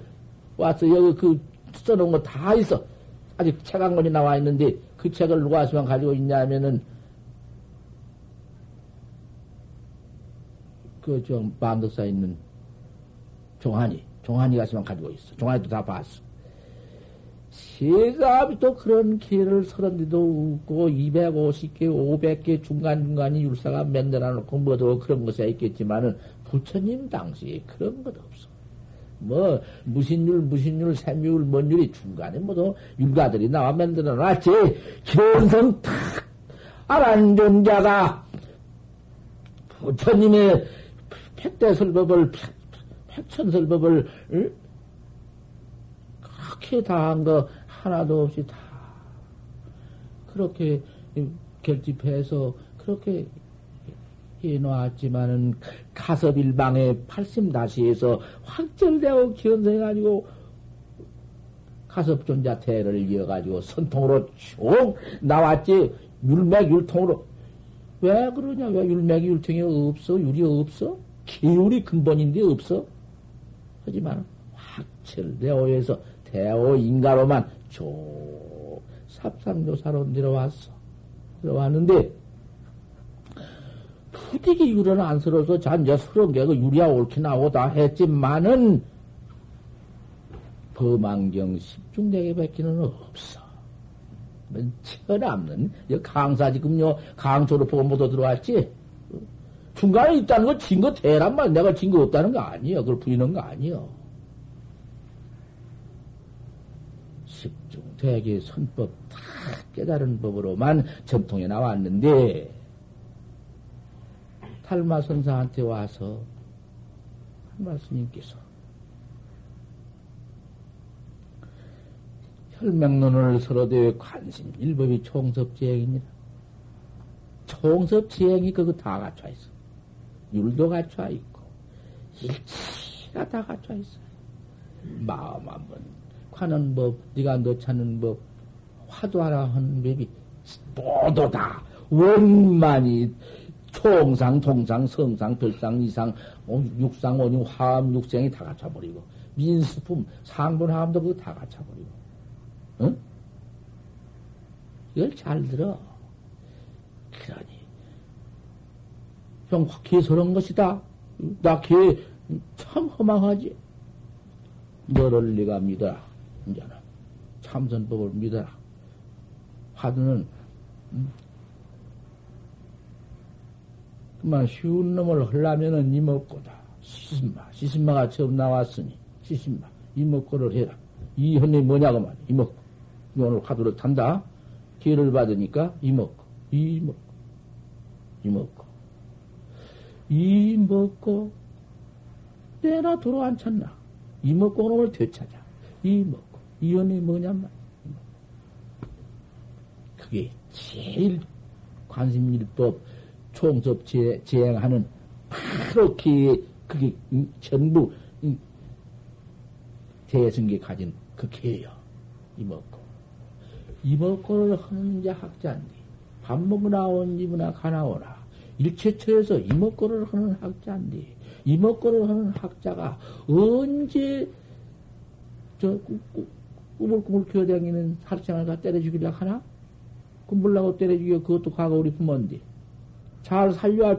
왔어. 여기 그 써놓은 거 다 있어. 아직 책 한 권이 나와 있는데 그 책을 누가 시만 가지고 있냐면은 그좀 반덕사 있는 종환이 종환이가 시만 가지고 있어. 종환이도 다 봤어. 세갑이 또 그런 기회를 서른데도 없고 250개, 500개 중간중간이 율사가 만들어 놓고 뭐도 그런 것이 있겠지만은 부처님 당시에 그런 것 없어. 뭐 무신율, 무신율, 샘율, 뭔 율이 중간에 뭐도 율가들이 나와 만들어 놨지. 견성 탁 알안 존자가 부처님의 백대설법을 백천설법을 응? 그렇게 다 한 거 하나도 없이 다 그렇게 결집해서 그렇게 해놓았지만은 가섭일방에 팔심다시에서 확절되고 견성해가지고 가섭존자 태를 이어가지고 선통으로 쭉 나왔지. 율맥 율통으로. 왜 그러냐? 왜 율맥이 율통이 없어? 율이 없어? 기율이 근본인데 없어? 하지만 확철대오에서 대오 인가로만 쭉 삽상조사로 내려왔어. 내려왔는데 푸디기 유료는 안쓰러워서 잔저 서러운 게그 유리야 옳게 나오다 했지만은 범안경 십중대에 뱉기는 없어. 철없는 강사 지금요 강조로 보고 못 들어왔지. 중간에 있다는 거 증거 대란 말 내가 증거 없다는 거 아니에요. 그걸 부인한 거 아니에요. 십중대계 선법 다 깨달은 법으로만 전통에 나왔는데 탈마 선사한테 와서 탈마 스님께서 혈맹론을 서로대회 관심 일법이 총섭지행입니다. 총섭지행이 그거 다 갖춰 있어. 율도 갖춰 있고 일치가 다 갖춰 있어. 마음 한번 관는 법, 네가 너 찾는 법, 화두하라 하는 법이 모두 다 원만이 총상, 통상, 성상, 별상, 이상, 어, 육상, 원유, 화암, 육생이 다 갖춰버리고, 민수품, 상분함도 그거 다 갖춰버리고, 응? 이걸 잘 들어. 그러니, 형, 개서런 것이다. 나 개, 참 허망하지. 너를 네가 믿어라. 이제는. 참선법을 믿어라. 화두는, 음, 그만 쉬운 놈을 하려면은 이먹고다. 시신마, 시신마가 처음 나왔으니, 시신마, 이먹고를 해라. 이 현이 뭐냐고 말 이먹고. 오늘 화두를 탄다. 기회를 받으니까 이먹고, 이먹고, 이먹고. 이먹고, 때나 도로 안 찾나. 이먹고 놈을 되찾아. 이먹고, 이 현이 뭐냔 말 그게 제일 관심일법, 총섭 제행하는 바로 그, 그게 전부 대승계 가진 그 개요. 이먹고. 이먹고를 하는 자 학자인데, 밥 먹으나 온 이브나 가나오나, 일체처에서 이먹고를 하는 학자인데, 이먹고를 하는 학자가 언제 저 꾸물꾸물 기어다니는 살생을 다 때려 죽이려 하나? 꿈불라고 때려 죽여 그것도 과거 우리 부모인데. 잘 살려야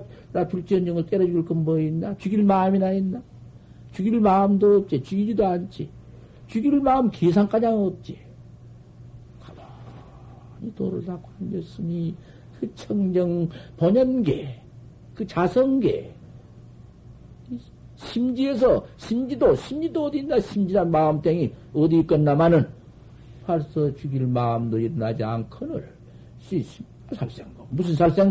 둘째언정을 때려 죽일 건 뭐 있나? 죽일 마음이나 있나? 죽일 마음도 없지. 죽이지도 않지. 죽일 마음 계산가량 없지. 가만히 도를 닦고 앉았으니 그 청정 번연계, 그 자성계, 심지에서 심지도 심지도 어디 있나 심지란 마음땡이 어디 있겠나마는 벌써 죽일 마음도 일어나지 않거늘 살생가 무슨 살생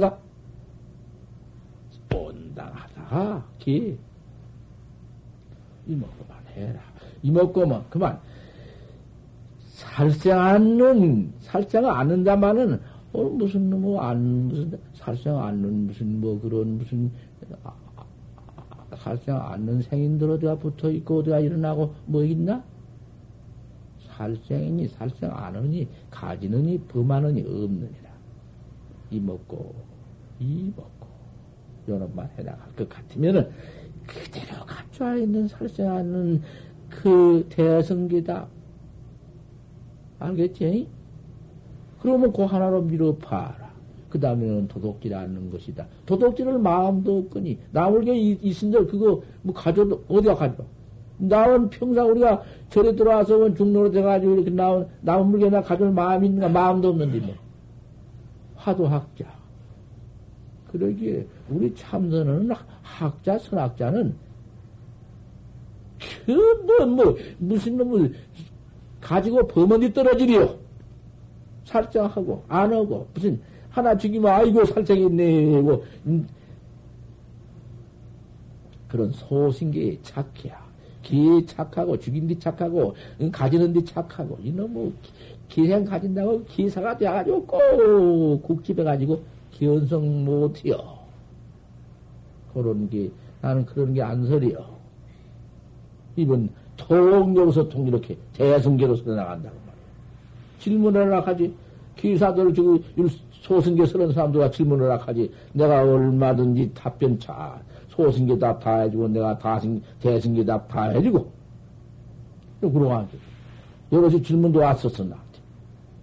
가 온당하다. 기. 이먹고만 해라. 이먹고만 그만. 살생 않는 살생 않는다마는 어 무슨 뭐안 무슨 살생 않는 무슨 뭐 그런 무슨 살생 않는 생인들 어디가 붙어 있고 어디가 일어나고 뭐 있나? 살생이니 살생 안으니 가지느니 범하느니 없느니라. 이 먹고 이 먹고 요런만 해나갈 것 같으면은 그대로 갖춰 있는 살생 않는 그 대성기다. 알겠지? 그러면 그 하나로 밀어 봐라. 그 다음에는 도둑질 않는 것이다. 도둑질을 마음도 없거니, 나물게 있은들 그거 뭐 가져도, 어디가 가져? 나온 평상 우리가 절에 들어와서 중로로 돼가지고 이렇게 나온, 물개나 가져올 마음이 있는가? 마음도 없는데 뭐. 화도학자. 그러기에 우리 참선은 학자, 선학자는 그, 뭐, 뭐, 무슨 놈을 가지고 범언이 떨어지리요. 살짝하고, 안 하고, 무슨, 하나 죽이면 아이고 살짝했네 고 음. 그런 소신계에 착해야 기에 착하고 죽인 뒤 착하고 가지는 뒤 착하고 이놈의 기생 가진다고 기사가 돼가지고 꼭 국집해 가지고 기원성 못해요. 그런 게 나는 그런 게 안설이요. 이번 통역서 통 이렇게 대승계로서 나간다고 말이야. 질문을 하지 기사들 저거 소승계 서른 사람들과 질문을 하지. 내가 얼마든지 답변 잘, 소승계 답 다 해주고, 내가 다승, 대승계 답 다 해주고. 그러고 하지. 여럿이 질문도 왔었어, 나한테.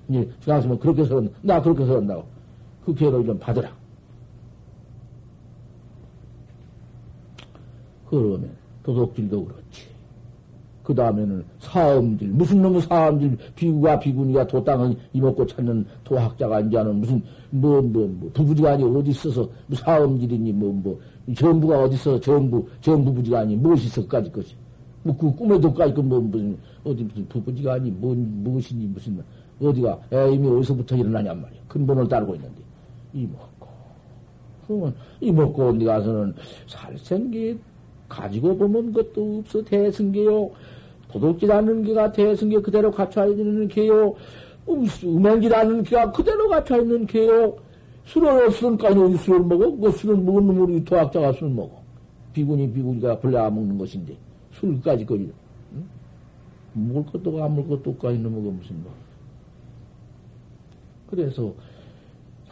이제, 주강스면 그렇게 서른다. 나 그렇게 서른다고. 그 기회를 좀 받으라. 그러면, 도덕질도 그렇지. 그 다음에는 사음질, 무슨 놈의 사음질, 비구가 비구니가 도땅을 이먹고 찾는 도학자가 이제는 무슨, 뭐, 뭐, 뭐, 부부지간이 어디 있어서, 뭐 사음질이니, 뭐, 뭐, 전부가 어디 있어서 전부, 전부부지간이 무엇이 있어까지 것이. 뭐, 그 꿈에도 까지 그 뭐, 무슨, 어디 무슨 부부지간이, 뭔, 무엇이니, 무슨, 어디가, 에임이 어디서부터 일어나냔 말이야. 근본을 따르고 있는데. 이먹고. 그러면, 이먹고 어디 가서는 살생기 가지고 보면 것도 없어 대승계요. 도둑질하는 게가 대승계 그대로 갖춰 있는 게요. 음행질하는 게가 그대로 갖춰 있는 게요. 술을 없으니까 여기 술을 먹어? 그 술을 먹은 놈이 도학자가 술 먹어. 비군이 비군이가 벌레가 먹는 것인데 술까지 거기 응? 먹을 것도 안 먹을 것도 까지 넘어가 무슨 뭐. 그래서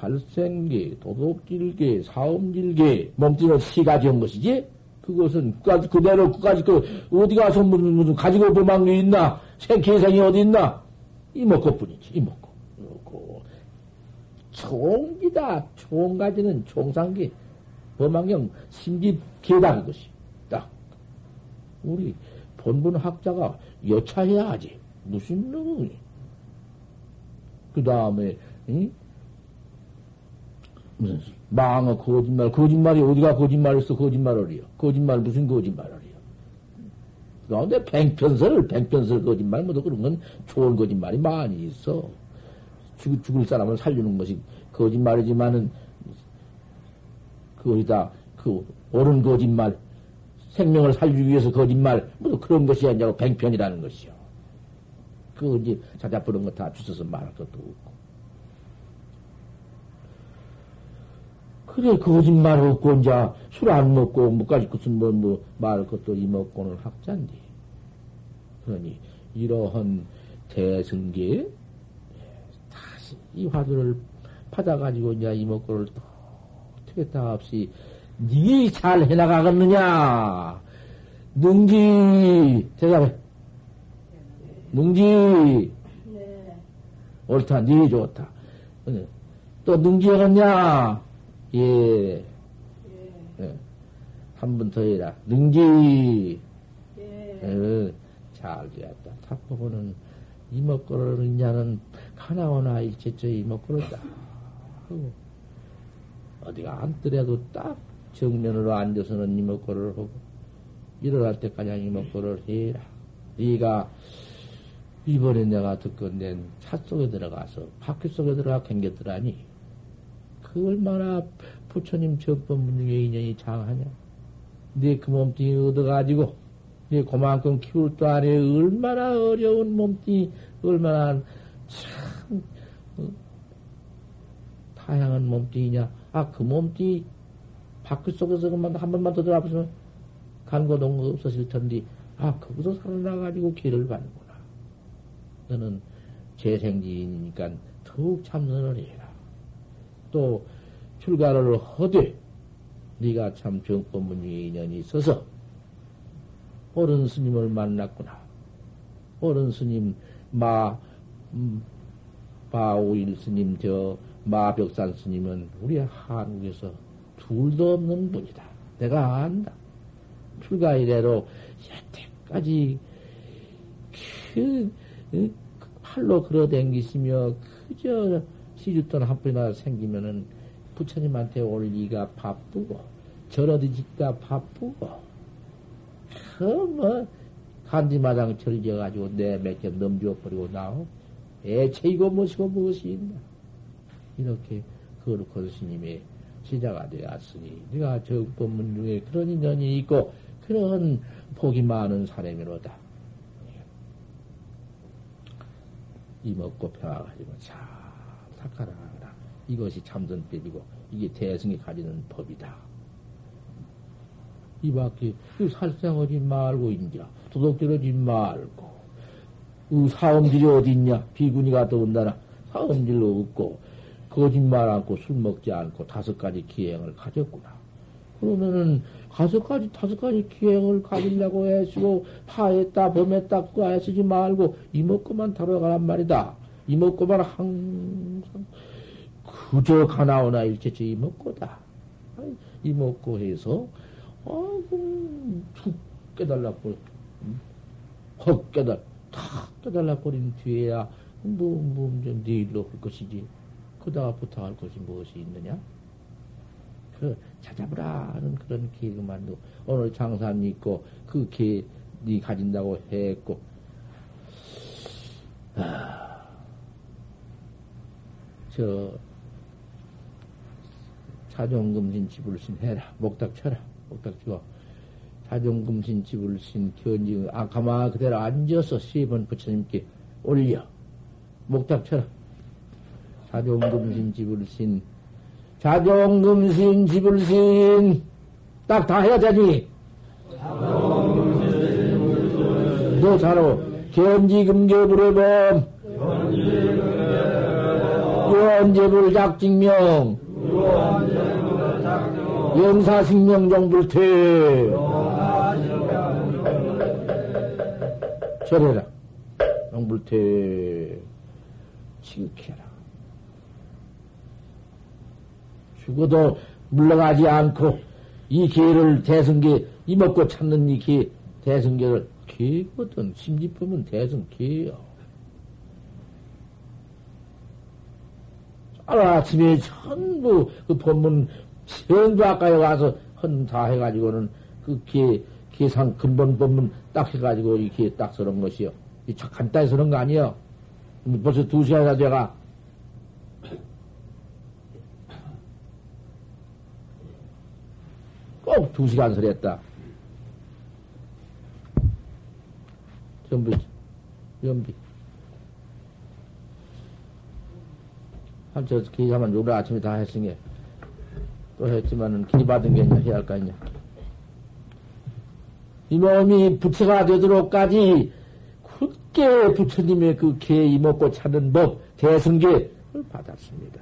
살생계, 도둑질계, 사음질계, 몸뚱이로 시가 지은 것이지? 그것은 그대로 그까지 그 어디 가서 무슨 무슨 가지고 도망 게 있나? 생계상이 어디 있나? 이먹고뿐이지 이먹고. 이먹고. 총기다. 총가지는 총상기. 범망경 심지 계다 그것이. 딱. 우리 본분 학자가 여차해야 하지. 무슨 놈이. 그 다음에, 응? 망어 거짓말 거짓말이 어디가 거짓말했어 거짓말을이요. 거짓말 무슨 거짓말을이요? 그런데 팽편설 팽편설 거짓말 뭐도 그런 건 좋은 거짓말이 많이 있어. 죽, 죽을 사람을 살리는 것이 거짓말이지만은 그거다 그 옳은 거짓말 생명을 살리기 위해서 거짓말 뭐 그런 것이 아니고 팽편이라는 것이요. 그 이제 자자부른 거 다 주워서 말할 것도 없고 그래, 거짓말 없고, 이제, 술 안 먹고, 뭐까지 무슨, 뭐, 뭐, 말 것도 이먹고는 학자인데. 그러니, 이러한 대승계, 다시 이 화두를 받아가지고, 이제 이먹고를 또, 어떻게 다 없이, 니잘 해나가겠느냐? 능지, 대답해. 능지. 네. 옳다, 니 좋다. 또 능지하겠냐? 예. 예. 한 번 더 해라. 능지. 예. 예. 잘 되었다. 탁보고는 이먹거를 있냐는 하나오나 일체처 이먹거를다. 어디가 앉더라도 딱 정면으로 앉아서는 이먹거를 하고 일어날 때까지 이먹거를 해라. 네가 이번에 내가 듣건낸 차 속에 들어가서 바퀴 속에 들어가 갱겼더라니 그 얼마나 부처님 적법 중에 인연이 장하냐. 네 그 몸뚱이 얻어가지고, 네 그만큼 키울 또 안에 얼마나 어려운 몸뚱이, 얼마나 참, 어, 다양한 몸뚱이냐. 아, 그 몸뚱이 바퀴 속에서 그만 한 번만 더 들어가보시면 간고동 없어질 텐데, 아, 거기서 살아나가지고 길을 가는구나. 너는 재생지인이니까 더욱 참선을 해라. 또 출가를 허되 네가 참 정법문중에 인연이 있어서 옳은 스님을 만났구나. 옳은 스님 마 음, 바오일 스님 저 마벽산 스님은 우리 한국에서 둘도 없는 분이다. 내가 안다. 출가 이래로 여태까지 그, 그 팔로 걸어댕기시며 그저 시주돈 한 번이나 생기면은 부처님한테 올 리가 바쁘고 절어드짓다 바쁘고 그뭐 간지마당 절져가지고 내몇개 넘겨 버리고 나오 애체 이거 무엇이고 무엇이 있나 이렇게 거룩한 스님의 시자가 되었으니 네가 적법문 중에 그런 인연이 있고 그런 복이 많은 사람이로다. 이먹고 배워가지고 잘 삭하라. 이것이 참선법이고, 이게 대승이 가지는 법이다. 이 밖에, 살생하지 말고, 인자. 도둑질하지 말고, 사음질이 어딨냐? 비구니가 더군다나 사음질로 없고, 거짓말 않고, 술 먹지 않고, 다섯 가지 기행을 가졌구나. 그러면은, 다섯 가지, 다섯 가지 기행을 가지려고 애쓰고, 파했다, 범했다, 그거 애쓰지 말고, 이먹고만 다뤄가란 말이다. 이먹고만 항상 그저 가나오나 일체처 이먹고다. 이먹고 해서, 아이고, 툭 깨달라고, 헉 깨달, 탁 깨달라버린 뒤에야, 뭐, 뭐, 이제 네 일로 할 것이지. 그다가 부탁할 것이 무엇이 있느냐? 그, 찾아보라는 그런 계획만도 오늘 장사님 있고, 그 계, 네 가진다고 했고, 아, 저, 자종금신 지불신 해라. 목탁 쳐라. 목탁 치고. 자종금신 지불신 견징 아 가만 그대로 앉아서 세번 부처님께 올려. 목탁 쳐라. 자종금신 지불신 자종금신 지불신 딱 다 해야 되니. 너 자로 견지금교불의 범 유언제불 작직명. 영사식명 종불퇴 절해라. 종불퇴 지극해라. 죽어도 물러가지 않고 이 기회를 대승계 이먹고 찾는 이 기회 대승계를 기거든 심지품은 대승기예요. 아침에 전부 그 본문 전부 아까에 와서 헌 다 해가지고는 그 기, 기상 근본 본문 딱 해가지고 이렇게 딱 서는 것이요. 이 간단히 서는 거 아니에요. 벌써 두 시간이나 돼가. 꼭 두 시간 설했다. 전부 연비. 저 기사만 오늘 아침에 다 했으니 또 했지만은 기 받은 게 있냐 해야 할거 아니냐. 이 몸이 부처가 되도록까지 굳게 부처님의 그 개 이먹고 찾는 법 대승계를 받았습니다.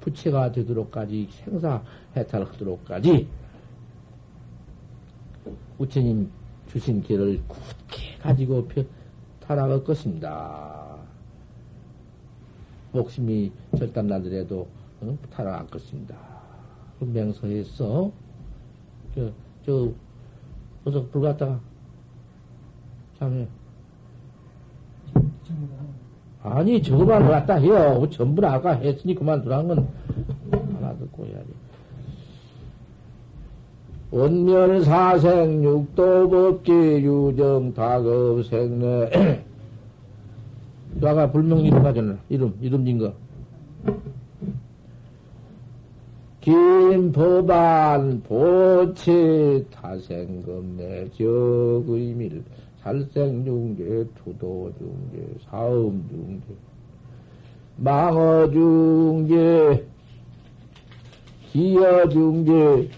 부처가 되도록까지 생사 해탈하도록까지 부처님 주신 길을 굳게 가지고 타나갈 것입니다. 목숨이 절단 나더라도 어? 타나갈 것입니다. 그 맹서했어. 저, 저, 어서 불 갔다가 참해. 아니, 저거만 갔다 해요. 전부 아까 했으니 그만두라는 건 하나 듣고 해야지. 원면 사생 육도 법기 유정 다급 생내 아가 불명 이름 가잖아 이름 이름 진 거. 김법안 보체 타생금내 적의밀 살생중재 투도중재 사음중재 망어중재 기어중재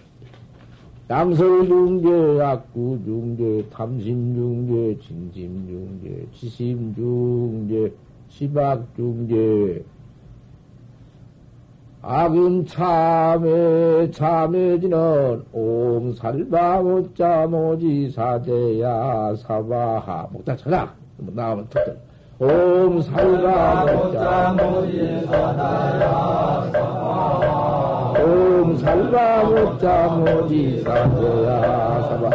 양설중재, 약구중재, 탐심중재, 진심중재, 지심중재, 시박중재, 악음 참회, 참회지는 옴살바모자 모지사대야 사바하. 목다 쳐라. 나오면 툭 옴살바모자 모지사대야 사바하 옴 살바 못자 모지 사도야 사바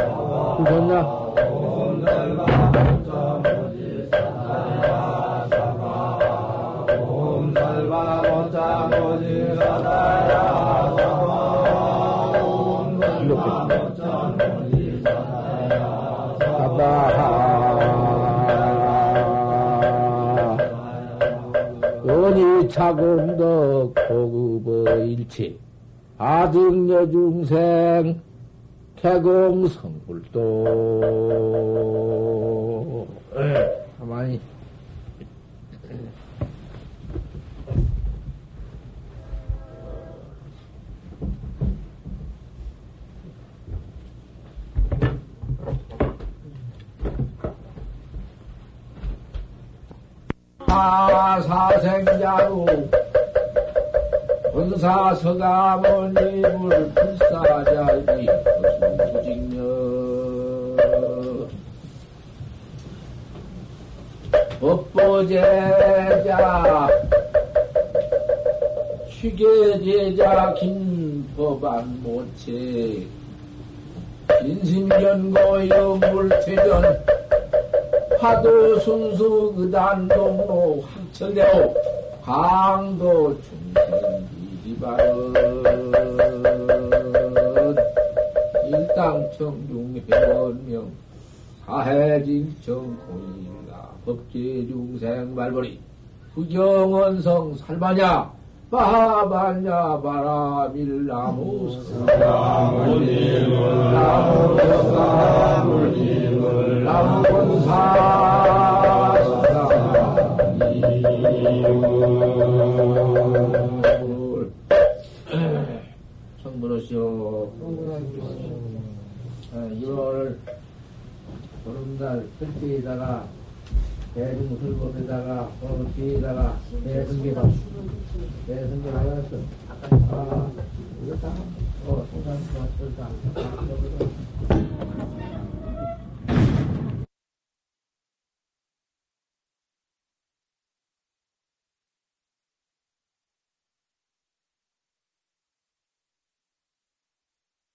불렀나? 차공덕 고급의 일체 아등여 중생 개공 성불도. 가만히 사사생자로 본사 서가모니불 불사자이 무직녀 법보제자 취계제자 김법안 모체. 인심연고 여 물퇴전 화도 순수 의단동로 황철대오 강도 중생 이발은 일당청중해원명 사해진청 고일라 법계중생 말벌이 구경원성 살마냐 바바냐 바라밀 나무 나무님을 나무님을 나무 본사 성불하시오. 이월 보름달 끝에다가 대중술법에다가, 어, 뒤에다가, 대승계 받, 대승계 받았어. 아, 이거 다, 어, 생각 좋았을 다.